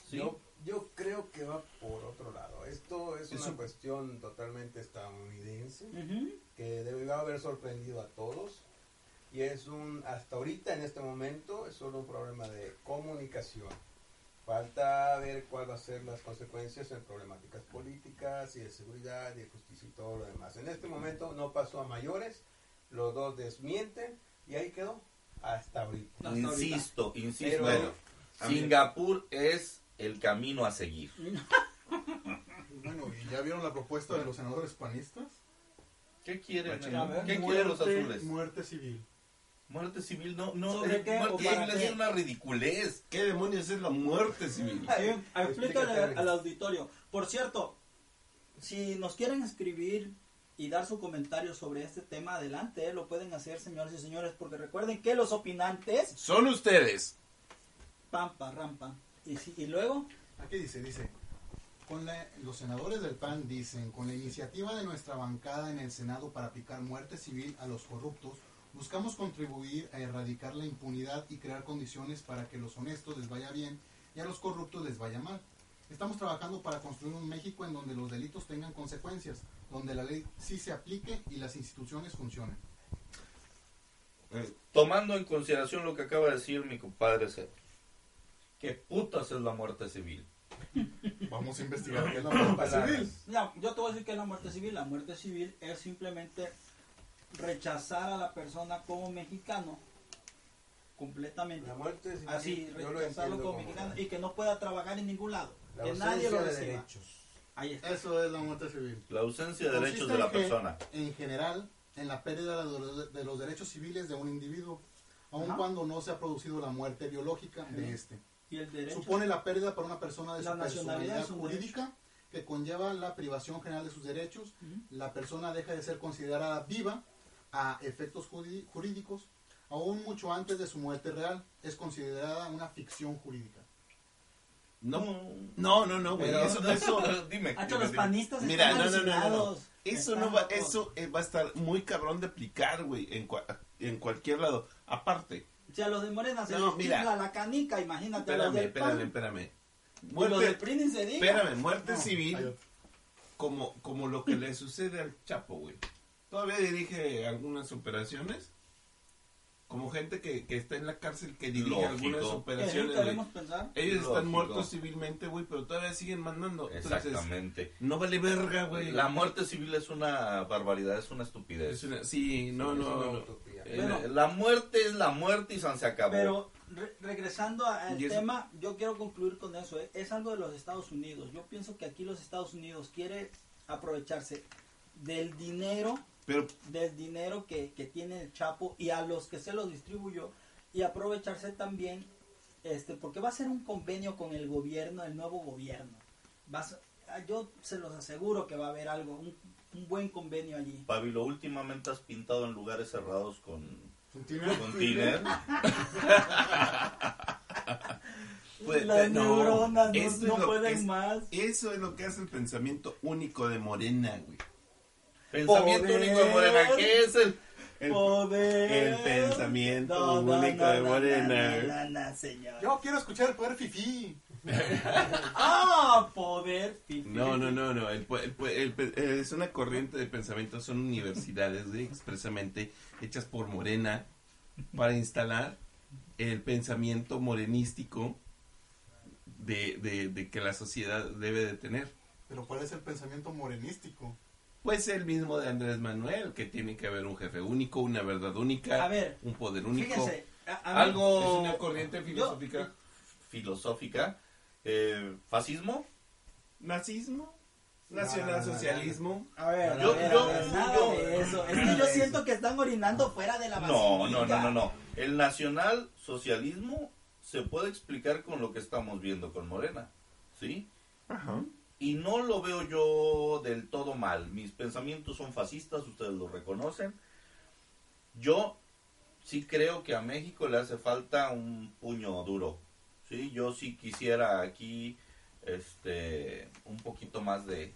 ¿sí? Yo, yo creo que va por otro lado. Esto es una un- cuestión totalmente estadounidense que debió haber sorprendido a todos. Y es un, hasta ahorita en este momento, es solo un problema de comunicación. Falta ver cuál va a ser las consecuencias en problemáticas políticas y de seguridad y de justicia y todo lo demás. En este momento no pasó a mayores, los dos desmienten y ahí quedó hasta ahorita. Hasta ahorita. Insisto, insisto. Pero- Singapur es el camino a seguir. Bueno, ¿y ya vieron la propuesta de los senadores panistas? ¿Qué quieren? ¿Qué quieren los azules? Muerte civil. Muerte civil, no, no, ¿Sobre eh, qué o muerte para civil qué? es una ridiculez. ¿Qué demonios es la muerte civil? Sí, explícale al auditorio. Por cierto, si nos quieren escribir y dar su comentario sobre este tema, adelante, eh, lo pueden hacer, señores y señores, porque recuerden que los opinantes, Son ustedes. pampa, rampa. Y, si- y luego, Aquí dice, dice, con la- los senadores del PAN dicen, con la iniciativa de nuestra bancada en el Senado para aplicar muerte civil a los corruptos, buscamos contribuir a erradicar la impunidad y crear condiciones para que a los honestos les vaya bien y a los corruptos les vaya mal. Estamos trabajando para construir un México en donde los delitos tengan consecuencias, donde la ley sí se aplique y las instituciones funcionen. Eh, Tomando en consideración lo que acaba de decir mi compadre Seth, ¿qué putas es la muerte civil? Vamos a investigar qué es la muerte civil. ya, yo te voy a decir que es la muerte civil. La muerte civil es simplemente rechazar a la persona como mexicano completamente. La muerte civil, Así, rechazarlo como como mexicano y que no pueda trabajar en ningún lado. la que nadie lo ausencia de reciba. derechos. Ahí está. Eso es la muerte civil. La ausencia de derechos de la en que, persona. En general, en la pérdida de los- de los derechos civiles de un individuo, aun Ajá. cuando no se ha producido la muerte biológica de este. Y el derecho. Supone la pérdida para una persona de La su nacionalidad personalidad es jurídica que conlleva la privación general de sus derechos. La persona deja de ser considerada viva a efectos jurídicos, aún mucho antes de su muerte real. Es considerada una ficción jurídica. No, no, no, no, güey. Pero- Eso, eso, dime. Hacho, dime, los dime. panistas Mira, están no, no, no. Eso no va, eso eh, va a estar muy cabrón de aplicar, güey, en, cua- en cualquier lado. Aparte, Si a los de Morena se No, les la canica, imagínate a los espérame, del espérame, PAN. Muerte, del PRI ni se diga. espérame, muerte civil, como, como lo que le sucede al Chapo, güey. Todavía dirige algunas operaciones. Como gente que, que está en la cárcel que dirige Lógico. algunas ¿Qué operaciones, güey. Ellos Lógico. están muertos civilmente, güey, pero todavía siguen mandando. Entonces, Exactamente. no vale verga, güey. La muerte civil es una barbaridad, es una estupidez. Es una- sí, no, no, no. Eh, Bueno. La muerte es la muerte y San se acabó. Pero re- regresando a- al Y eso- tema, yo quiero concluir con eso. ¿eh? Es algo de los Estados Unidos. Yo pienso que aquí los Estados Unidos quiere aprovecharse del dinero, Pero del dinero que, que tiene el Chapo y a los que se lo distribuyó y aprovecharse también, este, porque va a ser un convenio con el gobierno, el nuevo gobierno. Va a ah, yo se los aseguro que va a haber algo, un, un buen convenio allí. Pablo, últimamente has pintado en lugares cerrados con, tiner. Pues, Las no, neuronas no, pueden es- más. eso es lo que hace el pensamiento único de Morena, güey. Pensamiento Poder. único de Morena. ¿Qué es el...? El, Poder. el pensamiento No, no, único no, de Morena. no, no, no, señor. Yo quiero escuchar el poder fifí. Ah, poder. No, no, no, no. El, el pu- el pe- es una corriente de pensamiento, son universidades expresamente hechas por Morena para instalar el pensamiento morenístico de, de, de que la sociedad debe de tener. Pero ¿cuál es el pensamiento morenístico? Pues el mismo de Andrés Manuel, que tiene que haber un jefe único, una verdad única, A ver, un poder único. Fíjense, a- a mí- Algo... Es una corriente filosófica. filosófica. Eh, ¿Fascismo? Nazismo, nacionalsocialismo. A ver, Yo- a ver, yo- a ver, nada yo- de eso. Es que yo siento que están orinando fuera de la No, no, no, no, no. El nacionalsocialismo se puede explicar con lo que estamos viendo con Morena, ¿sí? Ajá. Y no lo veo yo del todo mal. Mis pensamientos son fascistas, ustedes lo reconocen. Yo sí creo que a México le hace falta un puño duro. Sí, yo sí quisiera aquí este un poquito más de,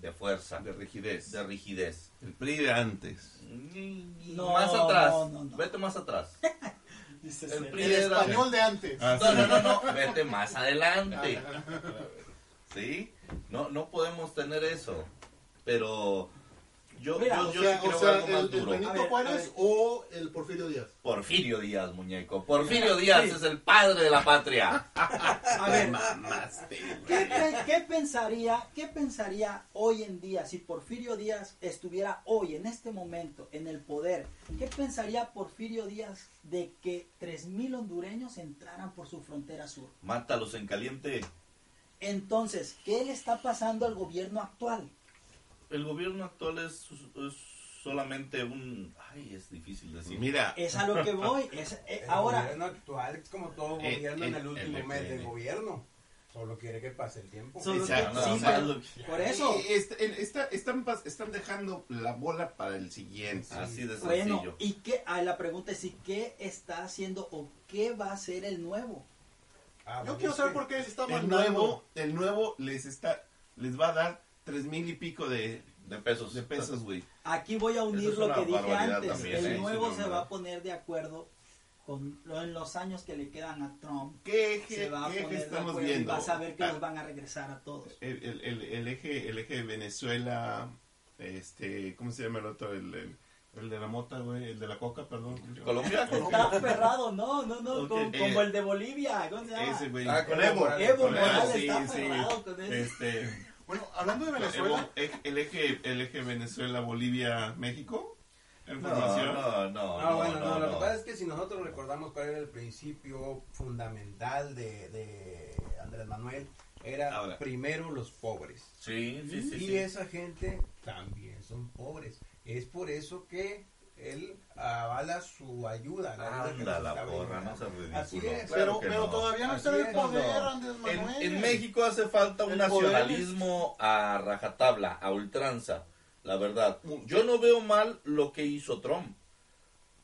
de fuerza, De rigidez. de rigidez. El PRI de antes. No, más atrás. no, no, no. Vete más atrás. Dice El. PRI El era- español de antes. Ah, No, no, no, no, vete más adelante. ¿Sí? No, no podemos tener eso. Pero yo, Mira, yo, yo sea, sí o quiero sea, algo más el, el duro. Benito Juárez o el Porfirio Díaz. Porfirio Díaz, muñeco. Porfirio Díaz sí. es el padre de la patria. A ver, Mamaste. ¿qué, qué pensaría, ¿qué pensaría hoy en día si Porfirio Díaz estuviera hoy, en este momento, en el poder? ¿Qué pensaría Porfirio Díaz de que 3.000 hondureños entraran por su frontera sur? Mátalos en caliente. Entonces, ¿qué le está pasando al gobierno actual? El gobierno actual es, es solamente un... Ay, es difícil decir. Mira, Es a lo que voy. Es, eh, El ahora, gobierno actual es como todo Eh, gobierno en el- el último el mes del gobierno. Solo quiere que pase el tiempo. Solo Exacto, que- sí, o sea, pero- por eso. eh, est- el- está- están, están dejando la bola para el siguiente. Así de Bueno, sencillo. y qué, ah, la pregunta es, ¿y qué está haciendo o qué va a hacer el nuevo? Ah, Yo quiero saber por qué se está El mandando. nuevo, el nuevo les está, les va a dar tres mil y pico de, De pesos. de pesos, güey. Aquí voy a unir es lo que dije antes. también, el ¿eh? nuevo Sí, se va a poner de acuerdo con lo- en los años que le quedan a Trump. ¿Qué eje, Se va a poner de estamos acuerdo y viendo? vas a ver que Ah, los van a regresar a todos. el, el- el- el eje, el eje de Venezuela, este, ¿cómo se llama el otro? El, el, el de la mota, güey, el de la coca, perdón. Colombia. Está aferrado, no, no, no, Ok, con- eh, como el de Bolivia. ¿Cómo se llama? Ese, güey. Ah, con Evo. Evo Evo, Morales sí, está sí. aferrado con ese. Este, Bueno, hablando de Evo- Venezuela, ej- el eje, el eje Venezuela, Bolivia, México. No, no, no. Ah, no, bueno, no, no, lo no. que pasa es que si nosotros recordamos cuál era el principio fundamental de, de Andrés Manuel, era Ahora. primero los pobres. Sí, sí, sí. y sí. esa gente también son pobres. Es por eso que él avala su ayuda. la ayuda Anda la porra, no ridículo. Así es. Claro pero pero no. todavía no está en el poder, no. Andrés En, Manuel. en México hace falta un El poder nacionalismo a rajatabla, a ultranza, la verdad. Yo no veo mal lo que hizo Trump.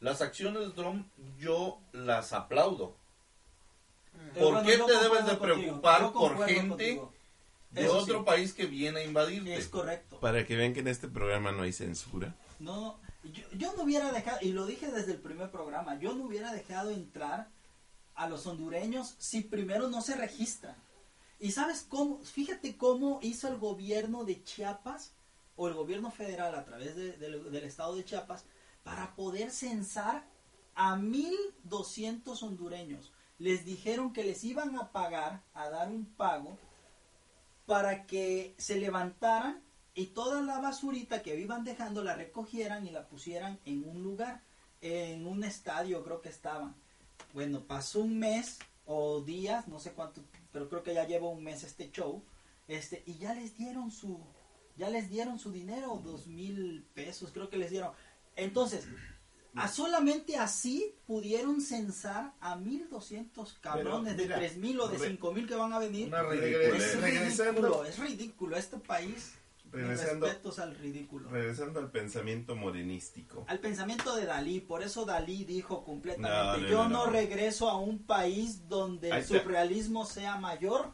Las acciones de Trump yo las aplaudo. ¿Por qué te debes de preocupar por gente contigo. De Eso otro sí, país que viene a invadirte? Es correcto. Para que vean que en este programa no hay censura. No, yo, yo no hubiera dejado, y lo dije desde el primer programa, yo no hubiera dejado entrar a los hondureños si primero no se registran. Y sabes cómo, fíjate cómo hizo el gobierno de Chiapas, o el gobierno federal a través de- del- del estado de Chiapas, para poder censar a 1.200 hondureños. Les dijeron que les iban a pagar, a dar un pago, para que se levantaran y toda la basurita que iban dejando la recogieran y la pusieran en un lugar, en un estadio creo que estaban. Bueno, pasó un mes o días, no sé cuánto, pero creo que ya lleva un mes este show, este, y ya les dieron su, ya les dieron su dinero, dos mil pesos, creo que les dieron. Entonces, a solamente así pudieron censar a 1200 cabrones mira, de 3000 o de re- 5000 que van a venir. Regre-. Es regresando- ridículo, es ridículo. Este país, Regresando- respetos al ridículo. Regresando al pensamiento morenístico. Al pensamiento de Dalí, por eso Dalí dijo completamente, No, no, yo no, no, no. regreso a un país donde el surrealismo sea mayor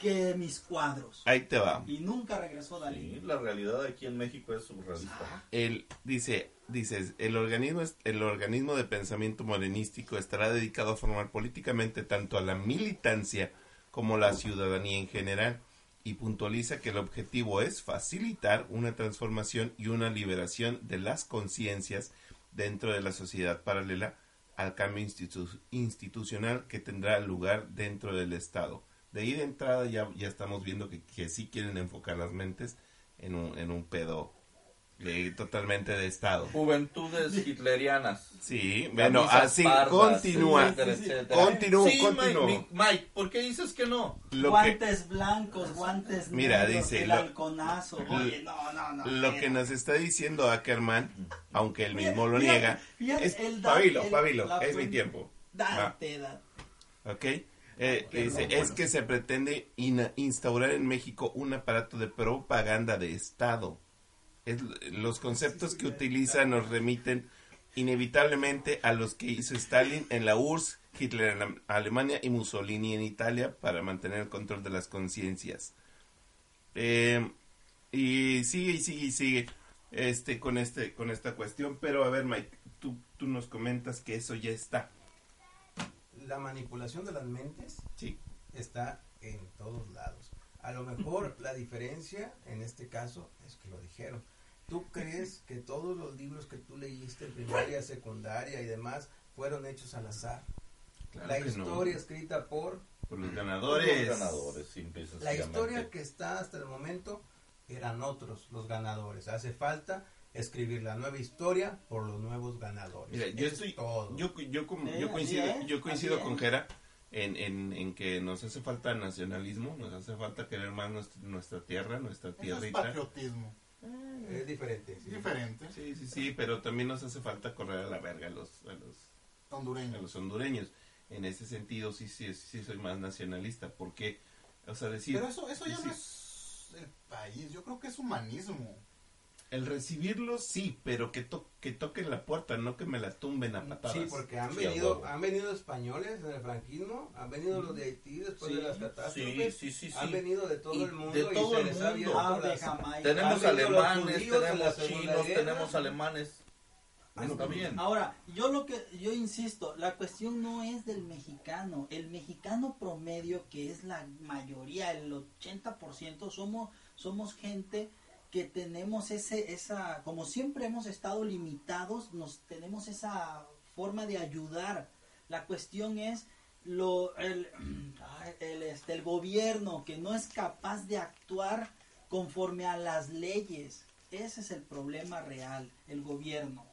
que mis cuadros. Ahí te va. Y nunca regresó Dalí. Sí, la realidad aquí en México es surrealista. El, dice, dices, el organismo, el organismo de pensamiento morenístico estará dedicado a formar políticamente tanto a la militancia como a la ciudadanía en general y puntualiza que el objetivo es facilitar una transformación y una liberación de las conciencias dentro de la sociedad paralela al cambio institu- institucional que tendrá lugar dentro del Estado. De ahí de entrada ya, ya estamos viendo que, que sí quieren enfocar las mentes en un, en un pedo eh, totalmente de Estado. Juventudes hitlerianas. Sí, bueno, así, pardas, continúa. etcétera, etcétera. Continúa, Sí, continúa. Mike, Mike, ¿por qué dices que no? Lo que, guantes blancos, guantes Mira, negros, dice, el lo- halconazo. Oye, no, no, no. lo mira. que nos está diciendo Ackerman, aunque él Mira, mismo lo fíjate, niega, es el pabilo, el- pabilo, la es mi tiempo. Date, date. ¿Ok? Eh, dice, es que se pretende instaurar en México un aparato de propaganda de Estado. Es- los conceptos que utiliza nos remiten inevitablemente a los que hizo Stalin en la URSS, Hitler en la- Alemania y Mussolini en Italia para mantener el control de las conciencias. Eh, y sigue y sigue y sigue este con este con esta cuestión, pero a ver Mike, tú, tú nos comentas que eso ya está. La manipulación de las mentes Sí. está en todos lados. A lo mejor la diferencia en este caso es que lo dijeron. ¿Tú crees que todos los libros que tú leíste en primaria, secundaria y demás fueron hechos al azar? Claro la no. historia escrita por Por los Los ganadores. ganadores, simple y la historia que está hasta el momento eran otros los ganadores. Hace falta escribir la nueva historia por los nuevos ganadores. Mira, yo Es estoy, todo. yo, yo, Sí, yo coincido, yo coincido con. Jera en, en, en que nos hace falta nacionalismo, nos hace falta querer más nuestra, nuestra tierra, nuestra Eso es tierrita. patriotismo. es diferente. sí. Diferente. Sí, sí, sí, pero también nos hace falta correr a la verga a los, a los, a Hondureño. los hondureños. En ese sentido, sí, sí, sí soy más nacionalista, porque, o sea, decir, Pero eso, eso ya sí, no es el país. Yo creo que es humanismo. El recibirlos, sí, pero que, to- que toquen la puerta, no que me la tumben a patadas. Sí, porque han Sí, venido, han venido españoles en el franquismo, han venido los de Haití después Sí, de las catástrofes, sí, sí, sí. han venido de todo Y el mundo de y todo se el mundo. Ah, de Jamaica. Tenemos alemanes, tenemos chinos, Guerra. tenemos alemanes. Bueno, Está bien. Ahora, yo lo que yo insisto, la cuestión no es del mexicano, el mexicano promedio que es la mayoría, el 80% somos somos gente que tenemos ese esa como siempre hemos estado limitados, nos tenemos esa forma de ayudar. La cuestión es lo el, el, este, el gobierno que no es capaz de actuar conforme a las leyes. Ese es el problema real, el gobierno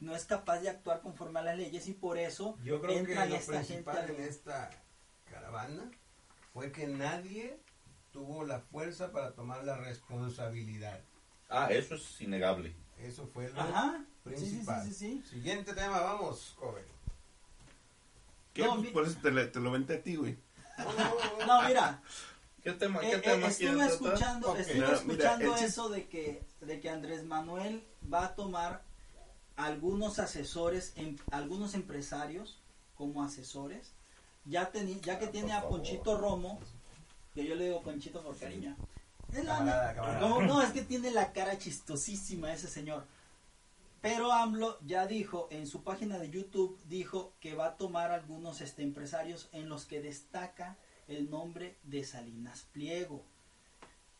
no es capaz de actuar conforme a las leyes y por eso Yo creo que entra lo esta gente principal al- en esta caravana fue que nadie tuvo la fuerza para tomar la responsabilidad. Ah, eso es innegable. Eso fue lo Ajá. Sí, sí, sí, principal. sí, sí. Siguiente tema, vamos, joven. ¿Qué? No, Pues mi- por eso te, lo- te lo venté a ti, güey. No, mira, ¿Qué tema, eh, qué eh, tema estuve quieren tratar? escuchando, Ok. estuve No, escuchando eso de que, de que Andrés Manuel va a tomar algunos asesores, em- algunos empresarios como asesores. Ya, teni- ya que Ah, tiene a favor. Ponchito Romo, que yo le digo Ponchito por cariño. Es la- Camarada, camarada. No, no, es que tiene la cara chistosísima ese señor. Pero AMLO ya dijo en su página de YouTube, dijo que va a tomar algunos este, empresarios en los que destaca el nombre de Salinas Pliego,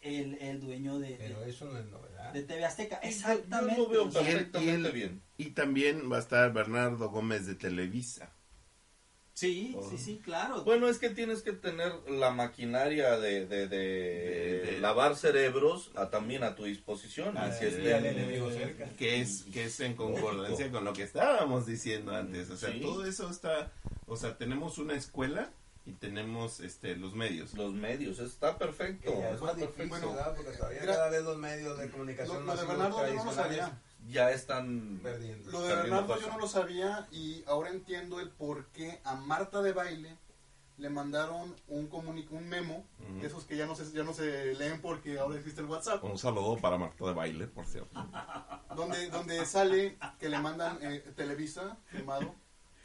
el, el dueño de, Pero de, eso no es novedad. de TV Azteca. Exactamente. Yo lo veo o sea, Y él- perfectamente y él- bien. Y también va a estar Bernardo Gómez de Televisa. Sí, Oh. sí, sí, claro. Bueno, es que tienes que tener la maquinaria de, de, de De- de- lavar cerebros a, también a tu disposición. Ah, que estén- que es que es en concordancia con lo que estábamos diciendo antes o sea Sí. todo eso está o sea tenemos una escuela y tenemos este los medios Los medios, está perfecto. Ya es está más difícil, perfecto. Porque todavía Mira, cada vez los medios de Lo, comunicación lo no lo sabía. Ya están perdiendo. Lo de Bernardo yo no lo sabía y ahora entiendo el por qué a Marta de Baile le mandaron un un memo, esos que ya no se ya no se leen porque ahora existe el WhatsApp, un saludo para Marta de baile por cierto donde donde sale que le mandan eh, Televisa firmado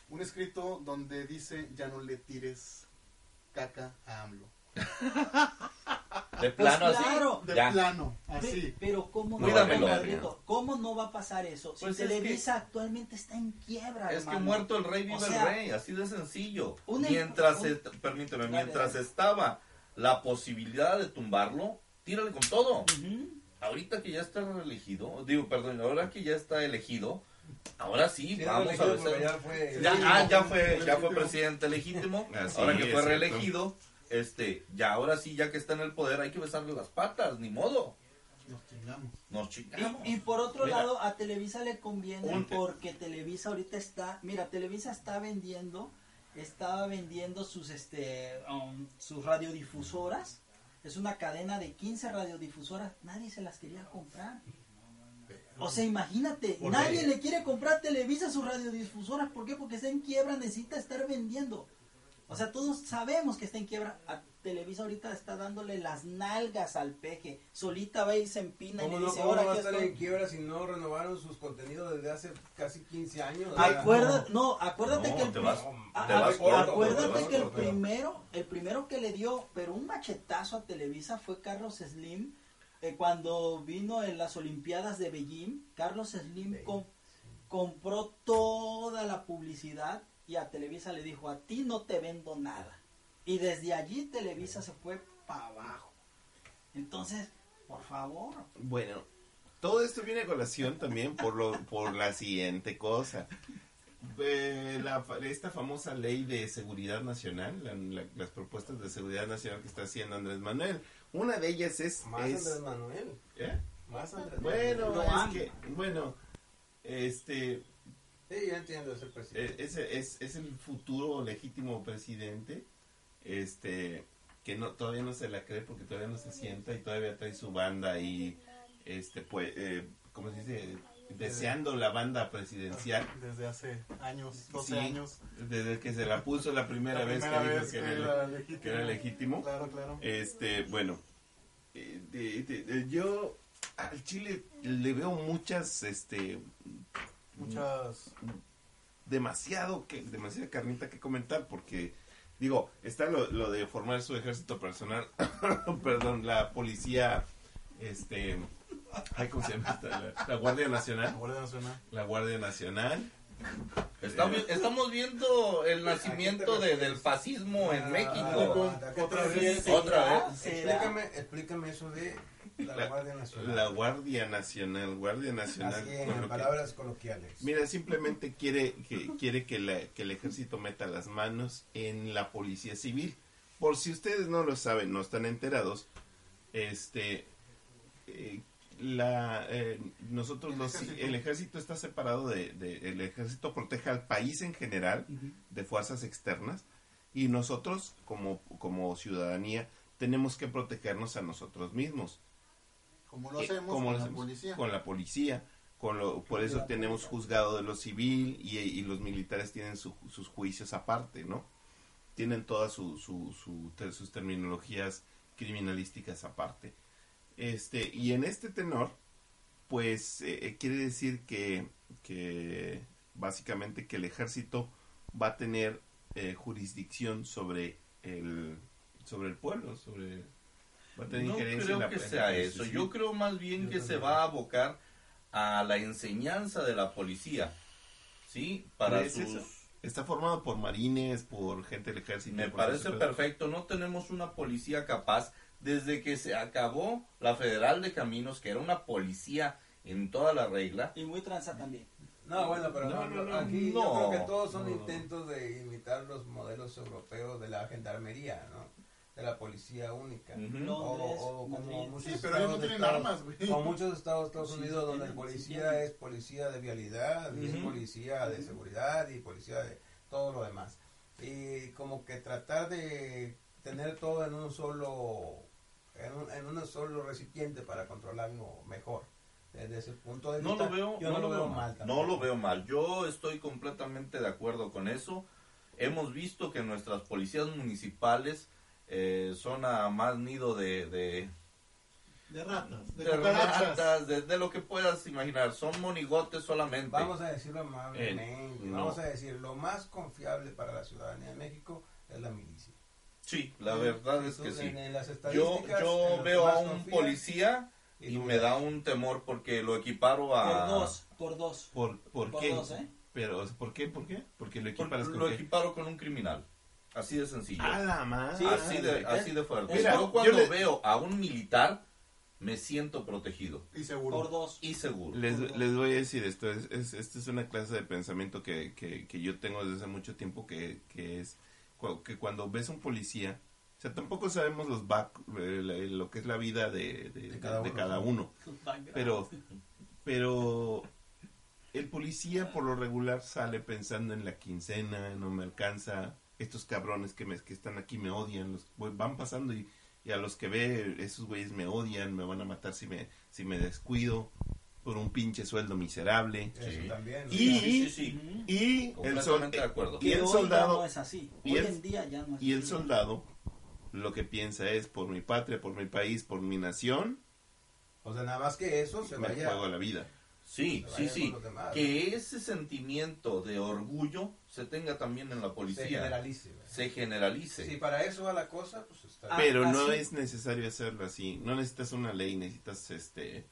un escrito donde dice ya no le tires caca a AMLO. de plano Pues así. claro. De Ya. plano, Pe- así. Pero ¿cómo no, Cuídamelo, Pedrito? ¿cómo no va a pasar eso? Si Pues es Televisa actualmente está en quiebra, Es que muerto el rey vive O sea, el rey, así de sencillo. un em- mientras, un- est- permíteme, Dale, mientras dale. estaba la posibilidad de tumbarlo, tírale con todo. Ahorita que ya está reelegido, digo, perdón, ahora que ya está elegido, ahora sí, Sí, vamos a ver. ya fue- Ya, ah, ya fue, ya fue presidente legítimo, Así ahora que fue cierto. reelegido, este, ya ahora sí, ya que está en el poder, hay que besarle las patas, ni modo. Nos chingamos. Nos chingamos. Y, y por otro Mira. lado, a Televisa le conviene porque Televisa ahorita está, mira, Televisa está vendiendo, estaba vendiendo sus, este, um, sus radiodifusoras. Es una cadena de 15 radiodifusoras. Nadie se las quería comprar. O sea, imagínate, ¿Por nadie le quiere comprar Televisa sus radiodifusoras. ¿Por qué? Porque está en quiebra, necesita estar vendiendo. O sea, todos sabemos que está en quiebra. A Televisa ahorita está dándole las nalgas al peje. Solita va y se empina y ¿Cómo le no, dice, cómo ahora no va a que estar estoy... en quiebra si no renovaron sus contenidos desde hace casi 15 años? Acuérdate, no, acuérdate No, que el, te pri- vas- a- te a- vas corto, acuérdate te vas que el primero, el primero que le dio, pero un machetazo a Televisa fue Carlos Slim, eh, cuando vino en las Olimpiadas de Beijing, Carlos Slim com- compró toda la publicidad y a Televisa le dijo, a ti no te vendo nada. Y desde allí Televisa se fue para abajo. Entonces, por favor. Bueno, todo esto viene a colación también por lo por la siguiente cosa. Eh, la esta famosa ley de seguridad nacional, la- la- las propuestas de seguridad nacional que está haciendo Andrés Manuel. Una de ellas es... Más es- Andrés Manuel. ¿eh? Más Andrés Bueno, Lo es que, bueno, este, Sí, yo entiendo ese presidente. eh, es, es, es el futuro legítimo presidente, este, que no todavía no se la cree porque todavía no se sienta y todavía trae su banda ahí, este, pues, eh, ¿cómo se dice? Deseando la banda presidencial Desde hace años, 12 Sí. años. desde que se la puso la primera La vez primera que dijo vez que, que era, era legítimo. que era legítimo. Claro, claro. Este, bueno, eh, de- de- de- yo al Chile le veo muchas, este, Muchas demasiado que demasiada carnita que comentar porque digo está lo, lo de formar su ejército personal perdón la policía este ay cómo se llama esta? la, la guardia la nacional Guardia Nacional. la guardia nacional Vi- estamos viendo el nacimiento de- del fascismo en Ah, México. ¿a qué te Otra vez. Otra vez. ¿Será? Explícame, explícame eso de la, La- Guardia Nacional. la guardia nacional guardia nacional Así en palabras coloquiales. Mira, simplemente quiere que quiere que, la- que el ejército meta las manos en la policía civil. Por si ustedes no lo saben, no están enterados, este, eh, la, eh, nosotros El los, ejército. el ejército está separado de, de- el ejército protege al país en general de fuerzas externas y nosotros como como ciudadanía tenemos que protegernos a nosotros mismos Como lo eh, hacemos como con lo la policía. con la policía. con lo, por eso tenemos juzgado de lo civil y, y los militares tienen su- sus juicios aparte, ¿no? Tienen todas su, su, sus terminologías criminalísticas aparte. Este, y en este tenor, pues eh, eh, quiere decir que, que básicamente que el ejército va a tener eh, jurisdicción sobre el sobre el pueblo, sobre va a tener No creo la- que sea eso. Yo creo más bien Yo que se va a abocar a la enseñanza de la policía. ¿Sí? Para ¿Crees sus... eso? Está formado por marines, por gente del ejército. Me parece perfecto. No tenemos una policía capaz. Desde que se acabó la Federal de Caminos, que era una policía en toda la regla, Y muy tranza también. No, bueno, pero No, no, no, no, aquí no. yo creo que todos son No, no. intentos de imitar los modelos europeos de la gendarmería, ¿no? De la policía única. O, Londres, o como muchos Sí, pero ellos no tienen Estados- armas, güey. Como muchos estados de Estados Sí, Unidos sí donde el sí policía es policía de vialidad, y es policía de seguridad y policía de todo lo demás. Y como que tratar de tener todo en un solo en un, en un solo recipiente para controlarlo mejor. Desde ese punto de no vista, lo veo, yo no lo veo mal. No tampoco. lo veo mal. Yo estoy completamente de acuerdo con eso. Hemos visto que nuestras policías municipales eh, son a más nido de, de, De ratas, de, de ratas, de, de lo que puedas imaginar. Son monigotes solamente. Vamos a decirlo amablemente, Eh, no. vamos a decir, lo más confiable para la ciudadanía de México es la milicia. Sí, la verdad es que sí. Yo, yo veo a un policía y me da un temor porque lo equiparo a... Por dos, por dos. ¿Por, por, Por qué? dos, ¿eh? Pero, ¿por qué? ¿Por qué? Porque lo por- equiparas con lo qué? equiparo con un criminal. Así de sencillo. ¡A la madre! Sí, así, de, es- así de fuerte. Mira, yo cuando yo le- veo a un militar, me siento protegido Y seguro. Por dos. y seguro. Les, les voy a decir esto, es, es, esta es una clase de pensamiento que, que, que yo tengo desde hace mucho tiempo que, que es que cuando ves a un policía, o sea, tampoco sabemos los back, eh, lo que es la vida de, de- De cada de uno. cada uno, pero, pero el policía por lo regular sale pensando en la quincena, no me alcanza, estos cabrones que, me, que están aquí me odian, los van pasando y, y a los que ve, esos güeyes me odian, me van a matar si me, si me descuido por un pinche sueldo miserable. Eso Sí. también. Y, Sí, sí, sí. y el, sol- Completamente de acuerdo. y el ya soldado no es así. y Hoy el- en día ya no es y el así. soldado lo que piensa es por mi patria, por mi país, por mi nación, O sea, nada más que eso se me vaya. juego la vida. Sí, Se sí, sí. Que ese sentimiento de orgullo se tenga también en la se policía. generalice. ¿verdad? Se generalice. Si para eso va la cosa, pues está Pero no así. es necesario hacerlo así. No necesitas una ley, necesitas este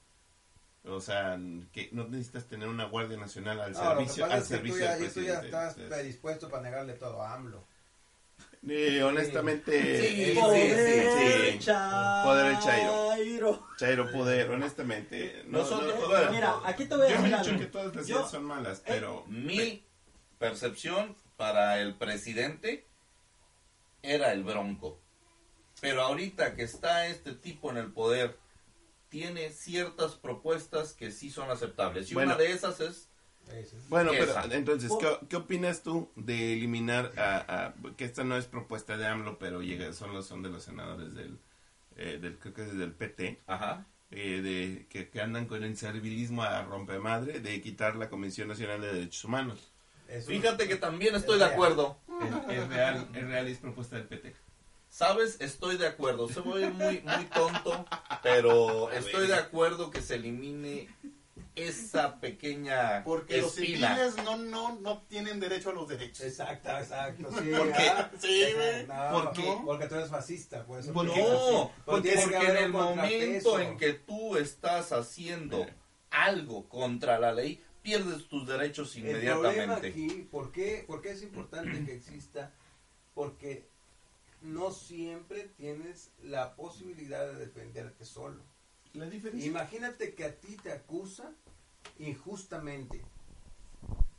o sea, que no necesitas tener una guardia nacional al No, lo que servicio pasa al es que tú servicio ya, del tú ya estás predispuesto para negarle todo a AMLO. eh, honestamente, Sí, eh, sí, Poder, sí. Chairo. Poder el Chairo. Chairo poder, honestamente. No, Nosotros- no, bueno, Mira, aquí te voy a yo no he decir dicho algo. que todas las Yo- ideas son malas, pero Mi percepción para el presidente era el bronco. Pero ahorita que está este tipo en el poder, tiene ciertas propuestas que sí son aceptables. Y Bueno. una de esas es Bueno, pero Esa. entonces, ¿qué, qué opinas tú de eliminar a, a- que esta no es propuesta de AMLO, pero llega, son los son de los senadores del, eh, del creo que es del PT, Ajá. eh, de que, que andan con el servilismo a rompemadre de quitar la Comisión Nacional de Derechos Humanos. eso- Fíjate que también estoy de acuerdo. Es, es real, es real y es propuesta del PT. ¿Sabes? Estoy de acuerdo. Se voy muy, muy tonto, pero estoy de acuerdo que se elimine esa pequeña Porque los civiles no, no, no tienen derecho a los derechos. Exacto, exacto. Sí, ¿Por qué? Sí, güey. No, ¿Por qué? Porque tú eres fascista, por No, porque, en el momento en que tú estás haciendo algo contra la ley, pierdes tus derechos El problema inmediatamente. aquí, ¿por qué, por qué es importante que exista? Porque no siempre tienes la posibilidad de defenderte solo. La diferencia. Imagínate que a ti te acusan injustamente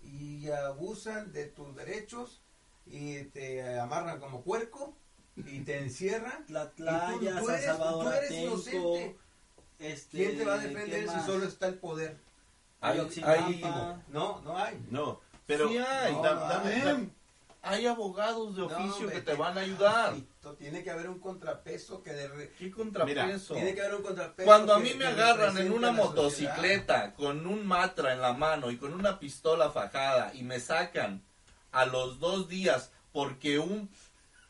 y abusan de tus derechos y te amarran como puerco y te encierran. Tlatlaya, Y tú- tú eres- tú eres Atenco, inocente. este, ¿Quién te va a ¿qué defender si solo está el poder? Hay- hay- No, no hay. No, pero Sí hay. da- No, dame, hay. dame- hay abogados de No, oficio que te van a ayudar. Tito, Tiene que haber un contrapeso que de re- ¿Qué contrapeso? Tiene que haber un contrapeso. Cuando a mí me agarran en una motocicleta con un matra en la mano y con una pistola fajada y me sacan a los dos días porque un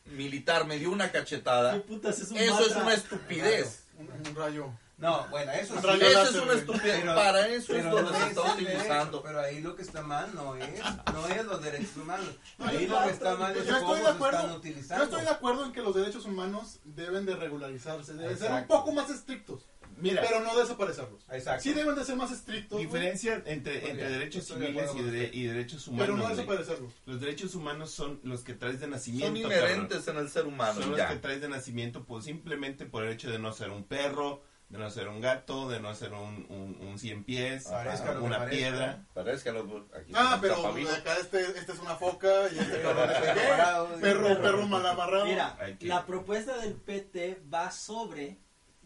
militar me dio una ¿Qué cachetada, putas es un eso es una estupidez. Un, un rayo. No, bueno, eso sí. es una estupidez. Pero- Para eso es donde se es está utilizando. pero ahí lo que está mal no es, no es los derechos humanos. No, Ahí lo que está mal yo es estoy cómo de se están acuerdo. Yo utilizando. estoy de acuerdo en que los derechos humanos deben de regularizarse, deben ser un poco más estrictos, Mira, pero no desaparecerlos. Exacto. Sí deben de ser más estrictos, güey, diferencia entre, entre bien, derechos de civiles y, usted. y derechos humanos. pero no güey. desaparecerlos. Los derechos humanos son los que traes de nacimiento. Son cabrón. inherentes en el ser humano. Son los que traes de nacimiento, pues simplemente por el hecho de no ser un perro, de no ser un gato, de no ser un, un, un cien pies, lo una parezca. piedra. Parezcalo, aquí Ah, pero acá este, este es una foca y este cabrón es el Perro, perro. perro mal amarrado. Mira, la propuesta del PT va sobre,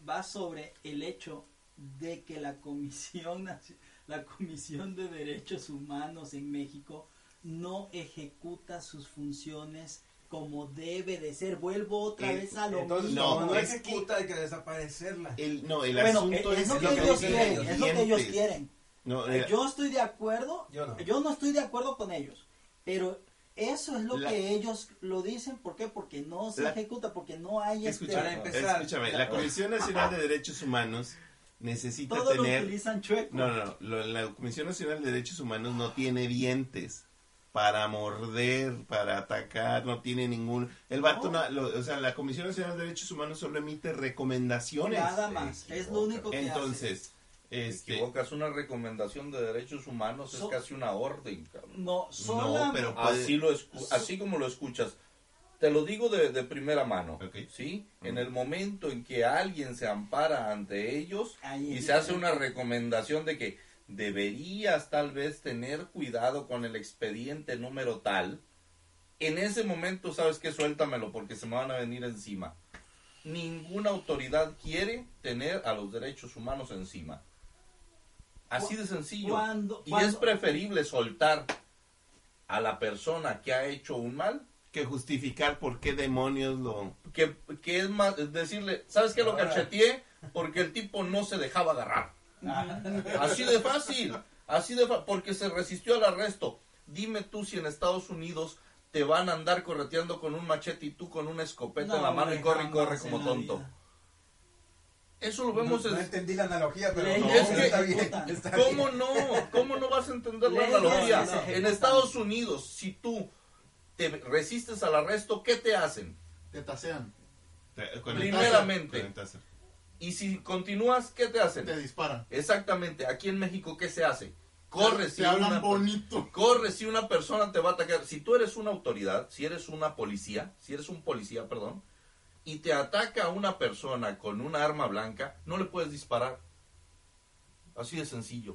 va sobre el hecho de que la comisión, Naci- la comisión de derechos humanos en México no ejecuta sus funciones como debe de ser. Vuelvo otra vez a lo Entonces, mismo. no, no es ejecuta, hay que desaparecerla. El, no, el bueno, asunto es, es, lo es que lo que ellos quieren, ellos, es lo que ellos quieren. No, Eh, eh, Yo estoy de acuerdo, Yo no. yo no estoy de acuerdo con ellos, pero eso es lo La- que ellos lo dicen, ¿por qué? Porque no se La- ejecuta, porque no hay este, para empezar, escúchame, la- la Comisión Nacional de Derechos Humanos necesita todo lo tener... utilizan chueco. No, no, no, lo- la Comisión Nacional de Derechos Humanos no tiene dientes para morder, para atacar, no tiene ningún... El vato, No. lo- o sea, la Comisión Nacional de Derechos Humanos solo emite recomendaciones. Nada más, es lo único que hace. Entonces, Te este... equivocas, una recomendación de derechos humanos So- es casi una orden, cabrón. No, sola- pero- Puede- Así, lo escu- así como lo escuchas. Te lo digo de, de primera mano, Ok. ¿sí? En el momento en que alguien se ampara ante ellos Ahí y se hace una recomendación de que deberías tal vez tener cuidado con el expediente número tal, en ese momento sabes que suéltamelo porque se me van a venir encima. Ninguna autoridad quiere tener a los derechos humanos encima. Así de sencillo. Y es preferible soltar a la persona que ha hecho un mal que justificar por qué demonios lo... que, que es más es decirle, ¿sabes qué lo cacheteé? Porque el tipo no se dejaba agarrar. Así de fácil, así de fa- porque se resistió al arresto. Dime tú si en Estados Unidos te van a andar correteando con un machete y tú con una escopeta en la No, mano y corre y corre como tonto. vida. Eso lo vemos no en... entendí la analogía, pero no, es que- está bien. está ¿Cómo bien. no? ¿Cómo no vas a entender la analogía? En. Estados Unidos, si tú te resistes al arresto, ¿qué te hacen? Te tasean, te- con el Primeramente. Y si continúas, ¿qué te hacen? te disparan. Exactamente, aquí en México, ¿qué se hace? Corre Te si hablan una, bonito. corre si una persona te va a atacar. Si tú eres una autoridad, si eres una policía, si eres un policía, perdón, y te ataca a una persona con una arma blanca, no le puedes disparar. Así de sencillo.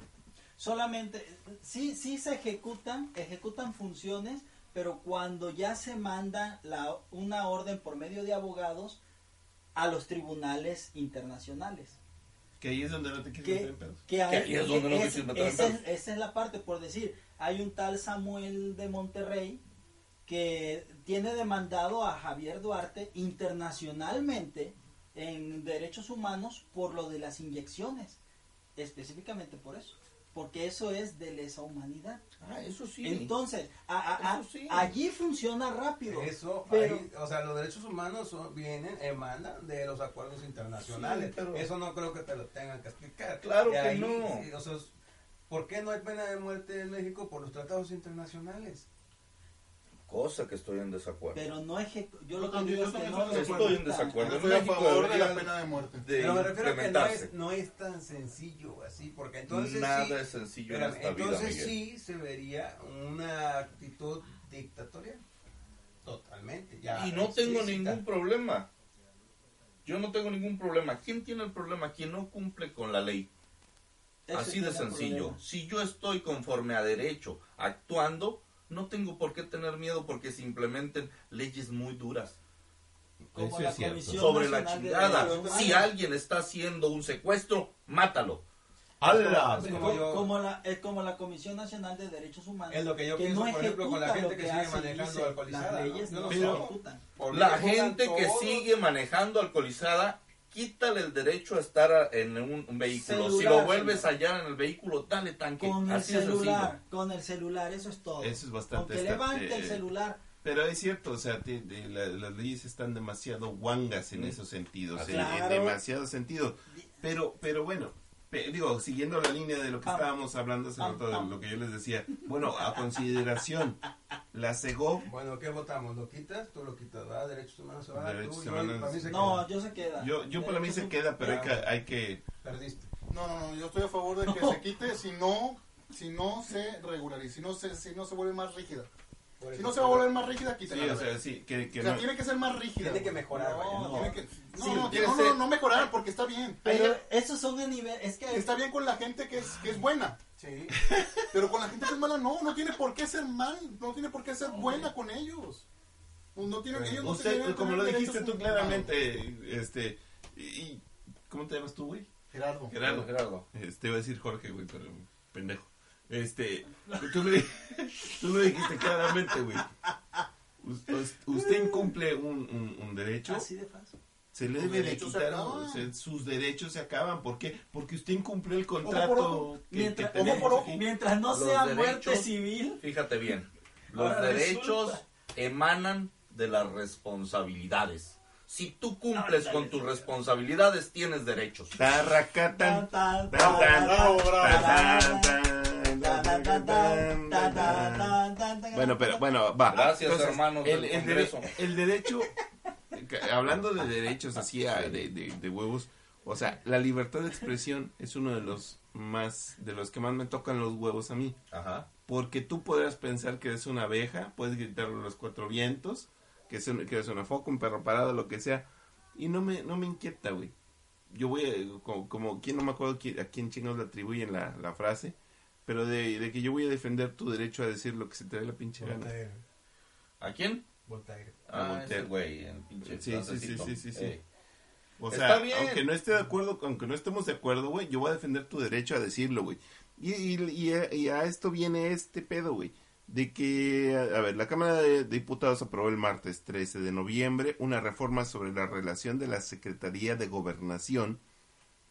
Solamente, sí, sí se ejecutan, ejecutan funciones, pero cuando ya se manda la, una orden por medio de abogados a los tribunales internacionales. Que ahí es donde no te quieres que, meter en pedos. que hay- ahí es donde no te es- quieres meter en esa, es, pedos. esa es la parte, por decir, hay un tal Samuel de Monterrey que tiene demandado a Javier Duarte internacionalmente en derechos humanos por lo de las inyecciones, específicamente por eso, porque eso es de lesa humanidad. Ah, eso sí. Entonces, a- a- a- Eso sí. allí funciona rápido. Eso, pero ahí, o sea, los derechos humanos son- vienen, emanan de los acuerdos internacionales. Sí, pero- Eso no creo que te lo tengan que explicar. Claro que ahí, no. sí, o sea, ¿Por qué no hay pena de muerte en México? Por los tratados internacionales. Cosa que estoy en desacuerdo. pero no ejecu- yo lo que también- digo yo es que no estoy en desacuerdo. Estoy a favor de la pena de muerte. de Pero me refiero a que no es, no es tan sencillo así, porque entonces Nada sí, es sencillo en esta vida, entonces sí se vería una actitud dictatorial. Totalmente. Ya y no tengo ningún problema. Yo no tengo ningún problema. ¿Quién tiene el problema? Quien no cumple con la ley. Ese Así de sencillo. problema. Si yo estoy conforme a derecho actuando, no tengo por qué tener miedo porque se implementen leyes muy duras Como Eso la es cierto. Comisión sobre la Nacional de chingada. Derechos Si Humanos. alguien está haciendo un secuestro, mátalo. ¡Hala! Es como, como yo- como la, es como la Comisión Nacional de Derechos Humanos. Es lo que yo que pienso, no por ejemplo, con la gente lo que sigue manejando alcoholizada, Las ¿no? leyes no, No. Por La gente que todo. sigue manejando alcoholizada, quítale el derecho a estar a- en un, un vehículo. si Celular, lo vuelves a señor. hallar en el vehículo, dale tanque. Con el Así de celular, con el celular, eso es todo. Eso es bastante Aunque levante el eh, celular, Pero es cierto, o sea, te- la- las leyes están demasiado guangas en esos sentidos, en, en demasiado sentido. Pero, pero bueno, digo, siguiendo la línea de lo que Pam. estábamos hablando hace Pam, rato, de pam. lo que yo les decía, bueno, a consideración, la CEGO, Bueno, ¿qué votamos? ¿Lo quitas? Tú lo quitas, ¿verdad? Derechos humanos se va. Derechos Tú, yo, humanos- para mí se no, queda. yo se queda. yo, yo para mí se queda, pero hay que, Ah, hay que Perdiste. No, no, no, yo estoy a favor de que se quite si no, si no se regulariza, si no se, si no se vuelve más rígida. Por Si no se va a volver más rígida, sí, quítala. o sea, sí, que, que O sea, no- tiene que ser más rígida. Tiene que güey. mejorar, vaya, No, ¿no? tiene que, no, Sí, no, no, no, mejorar porque está bien. Pero esos son a nivel, es que está bien con la gente que es, que es buena. Sí. Pero con la gente que es mala, no, no tiene por qué ser mal, no tiene por qué ser buena con ellos. Pues No tienen, ellos no usted, tienen como lo dijiste tú claramente, este, y, y- ¿cómo te llamas tú, güey? Gerardo. Gerardo. Gerardo. Este, iba a decir Jorge, güey, pero pendejo. Este, tú lo, tú lo dijiste claramente, güey. Us- us- Usted incumple un, un, un derecho, así de fácil. se le debe de derechos se quitar, acaban. o sea, sus derechos se acaban. ¿Por qué? Porque usted incumplió el contrato ojo. que, Mientras, que ojo tenemos por ojo, aquí. mientras no Los sea derechos- muerte civil, Fíjate bien. Los Ahora derechos resulta. emanan de las responsabilidades. Si tú cumples con tus responsabilidades, tienes derechos. Tarracatan, Tan, tan, tan, Bueno, pero bueno, va. Gracias, hermanos el, del el Congreso. dere- el derecho, hablando de derechos así a- de, de- de huevos, o sea, la libertad de expresión es uno de los más, de los que más me tocan los huevos a mí. Ajá. Porque tú podrás pensar que eres una abeja, puedes gritarle a los cuatro vientos, que, es un- que eres una foca, un perro parado, lo que sea, y no me, no me inquieta, güey. Yo voy, a- como, como quién no me acuerdo a quién chingados le atribuyen la, la frase, pero de, de que yo voy a defender tu derecho a decir lo que se te dé la pinche gana. ¿A quién? Voltaire. A Ah, Voltaire. ese güey, el pinche Sí, sí, sí, sí, sí. O Está sea, bien. aunque no esté de acuerdo, aunque no estemos de acuerdo, güey, yo voy a defender tu derecho a decirlo, güey. Y, y, y a, y a esto viene este pedo, güey. De que, a a ver, la Cámara de Diputados aprobó el martes 13 de noviembre una reforma sobre la relación de la Secretaría de Gobernación,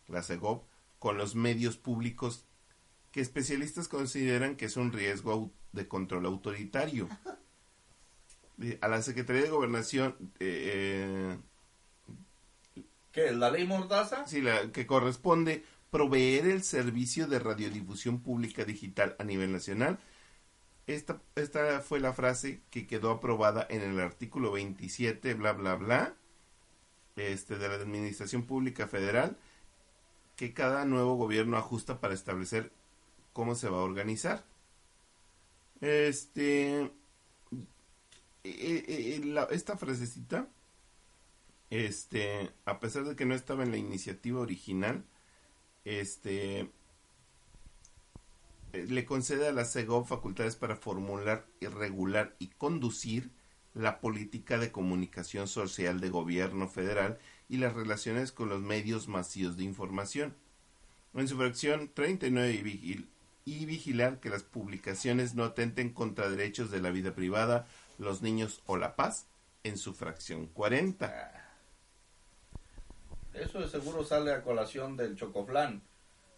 la SEGOV, con los medios públicos que especialistas consideran que es un riesgo de control autoritario. A la Secretaría de Gobernación, eh, eh, ¿Qué? ¿La ley Mordaza? Sí, la que corresponde proveer el servicio de radiodifusión pública digital a nivel nacional. Esta, esta fue la frase que quedó aprobada en el artículo 27, bla, bla, bla, este, de la Administración Pública Federal, que cada nuevo gobierno ajusta para establecer cómo se va a organizar. Este, eh, eh, eh, esta frasecita este, a pesar de que no estaba en la iniciativa original, este, le concede a la CEGOV facultades para formular, regular y conducir la política de comunicación social de gobierno federal y las relaciones con los medios masivos de información. En su fracción 39 y, y vigilar que las publicaciones no atenten contra derechos de la vida privada, los niños o la paz, en su fracción 40. Eso de seguro sale a colación del chocoflán.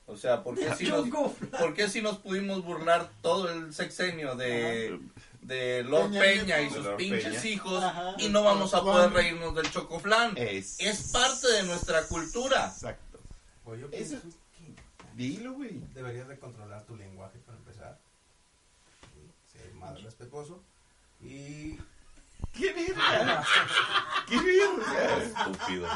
O sea, ¿por qué si nos, Chocoflán. por qué si nos pudimos burlar todo el sexenio de, de Lord Peña Peña y sus pinches Peña. hijos Ajá. y no vamos a poder reírnos del chocoflán? Es, Es parte de nuestra cultura. Exacto. Pues Eso- Deberías de controlar tu lenguaje para empezar. Ser más respetuoso. Y ¡Qué verga! ¡Qué verga! Estúpido.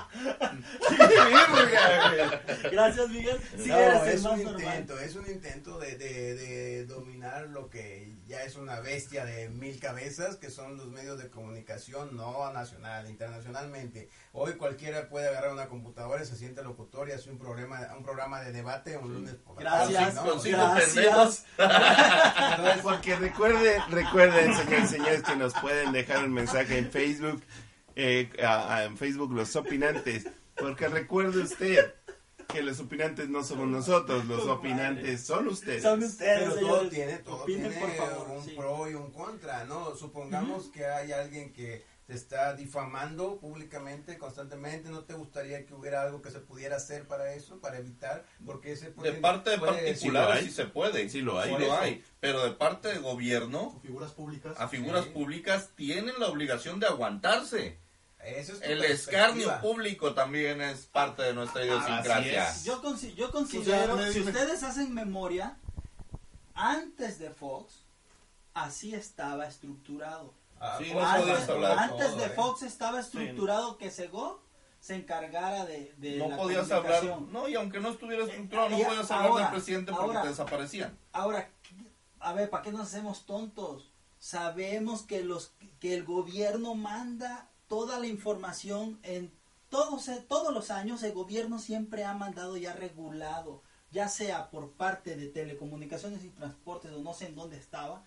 ¡Qué verga, güey! Gracias, Miguel. Sí, no, es un normal. intento, es un intento de, de, de dominar lo que ya es una bestia de mil cabezas, que son los medios de comunicación, no nacional, internacionalmente. Hoy cualquiera puede agarrar una computadora y se siente locutor y hace un programa, un programa de debate un lunes por la tarde, Gracias, ¿no? Con cinco gracias. Entonces, Porque recuerden, recuerden, señores y señores, que nos pueden dejar un mensaje en Facebook, eh, a- a- en Facebook Los Opinantes. Porque recuerde usted que los opinantes no somos nosotros, los opinantes son ustedes. Son ustedes, Pero todo tiene, todo Opinen, tiene por favor, un sí. pro y un contra, ¿no? Supongamos que hay alguien que te está difamando públicamente, constantemente, ¿no te gustaría que hubiera algo que se pudiera hacer para eso, para evitar? Porque ese De puede- parte de particulares hay. sí se puede. Sí lo hay. Sí lo hay. Pero de parte de gobierno, Figuras públicas. a figuras Sí. públicas tienen la obligación de aguantarse. Eso es El escarnio público también es parte de nuestra idiosincrasia. Yo, consi- yo considero, si ustedes hacen memoria, antes de Fox, así estaba estructurado. Ah, Sí, no Antes, hablar antes todo, de ¿eh? Fox estaba estructurado que Segov se encargara de, de No la podías hablar, no, y aunque no estuviera estructurado, no Eh, podías hablar ahora, del presidente porque ahora. te desaparecían. Ahora, a ver, ¿para qué nos hacemos tontos? Sabemos que los que el gobierno manda toda la información en todos todos los años el gobierno siempre ha mandado y ha regulado, ya sea por parte de telecomunicaciones y transportes o no sé en dónde estaba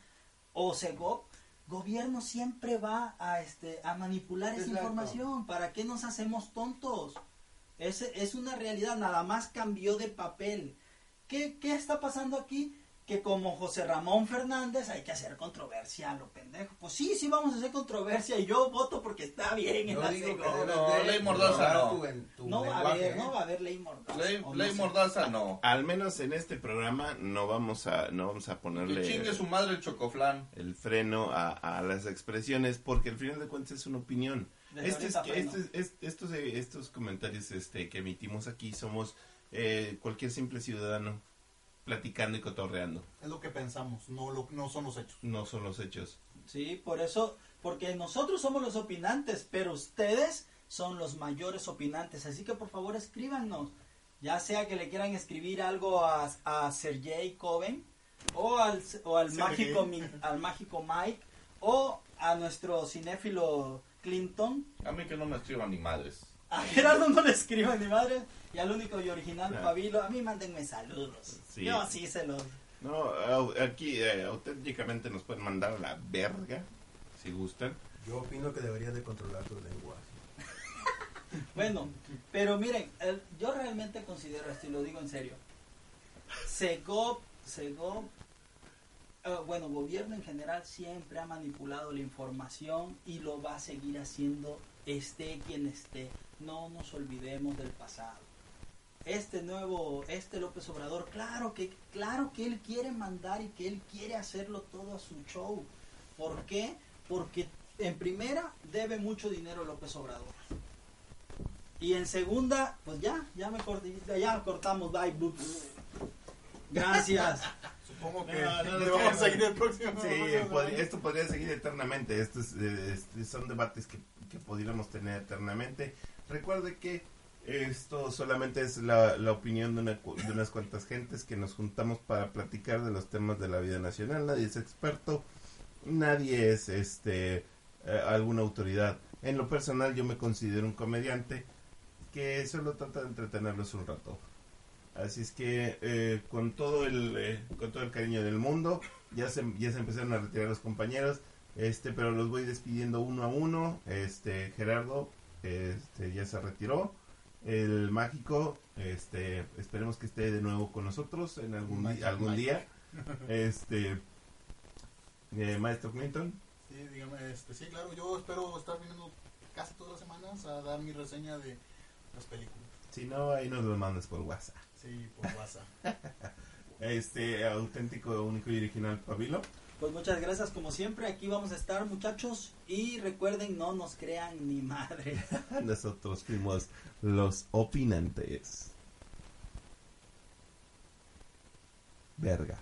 o Segov, gobierno siempre va a este a manipular esa información, ¿para qué nos hacemos tontos? Es, es una realidad, nada más cambió de papel. ¿Qué, ¿Qué está pasando aquí? Que como José Ramón Fernández hay que hacer controversia, lo pendejo. Pues sí, sí vamos a hacer controversia y yo voto porque está bien en la digo que debes No, de ley mordaza no. tu- en tu No va a haber, ¿eh? no va a haber ley mordaza. Ley, no sé. mordaza no. Al menos en este programa no vamos a no vamos a Que ponerle chingue su madre el chocoflán. el freno a, a las expresiones porque al final de cuentas es una opinión. Este es- este es- estos, eh, estos comentarios este, que emitimos aquí somos eh, cualquier simple ciudadano platicando y cotorreando. Es lo que pensamos, no, lo, no son los hechos. No son los hechos. Sí, por eso, porque nosotros somos los opinantes, pero ustedes son los mayores opinantes. Así que por favor escríbanos. Ya sea que le quieran escribir algo a, a Sergey Coven o al, o al Sergey. mágico Mi- al mágico Mike o a nuestro cinéfilo Clinton. A mí que no me escriban ni madres. A Gerardo no le escriban ni madre. Y al único y original Ah. Fabilo, a mí mándenme saludos. Sí. Yo sí se los... No, aquí eh, auténticamente nos pueden mandar a la verga si gustan. Yo opino que deberías de controlar tu lenguaje. Bueno, pero miren, el- yo realmente considero esto y lo digo en serio. Segov, Segov, eh, bueno, gobierno en general siempre ha manipulado la información y lo va a seguir haciendo esté quien esté. No nos olvidemos del pasado. Este nuevo, este López Obrador, claro que, claro que él quiere mandar y que él quiere hacerlo todo a su show. ¿Por qué? Porque en primera debe mucho dinero López Obrador. Y en segunda, pues ya, ya me corté, ya cortamos, bye. Gracias. Supongo que No, no, no, le vamos a seguir el próximo. Sí, esto podría seguir eternamente. Estos eh, son debates que, que pudiéramos tener eternamente. Recuerde que esto solamente es la, la opinión de, una de unas cuantas gentes que nos juntamos para platicar de los temas de la vida nacional. Nadie es experto, nadie es este eh, alguna autoridad. En lo personal, yo me considero un comediante que solo trata de entretenerlos un rato. Así es que eh, con todo el eh, con todo el cariño del mundo ya se ya se empezaron a retirar los compañeros este pero los voy despidiendo uno a uno este Gerardo este ya se retiró. El mágico este esperemos que esté de nuevo con nosotros en algún Magic algún día. Este eh, maestro Clinton. Sí, dígame, este, sí, claro, yo espero estar viniendo casi todas las semanas a dar mi reseña de las películas. si no ahí nos lo mandas por WhatsApp. Sí, por WhatsApp. este auténtico único y original Pabilo Pues muchas gracias como siempre, aquí vamos a estar muchachos y recuerden no nos crean ni madre. nosotros fuimos los opinantes verga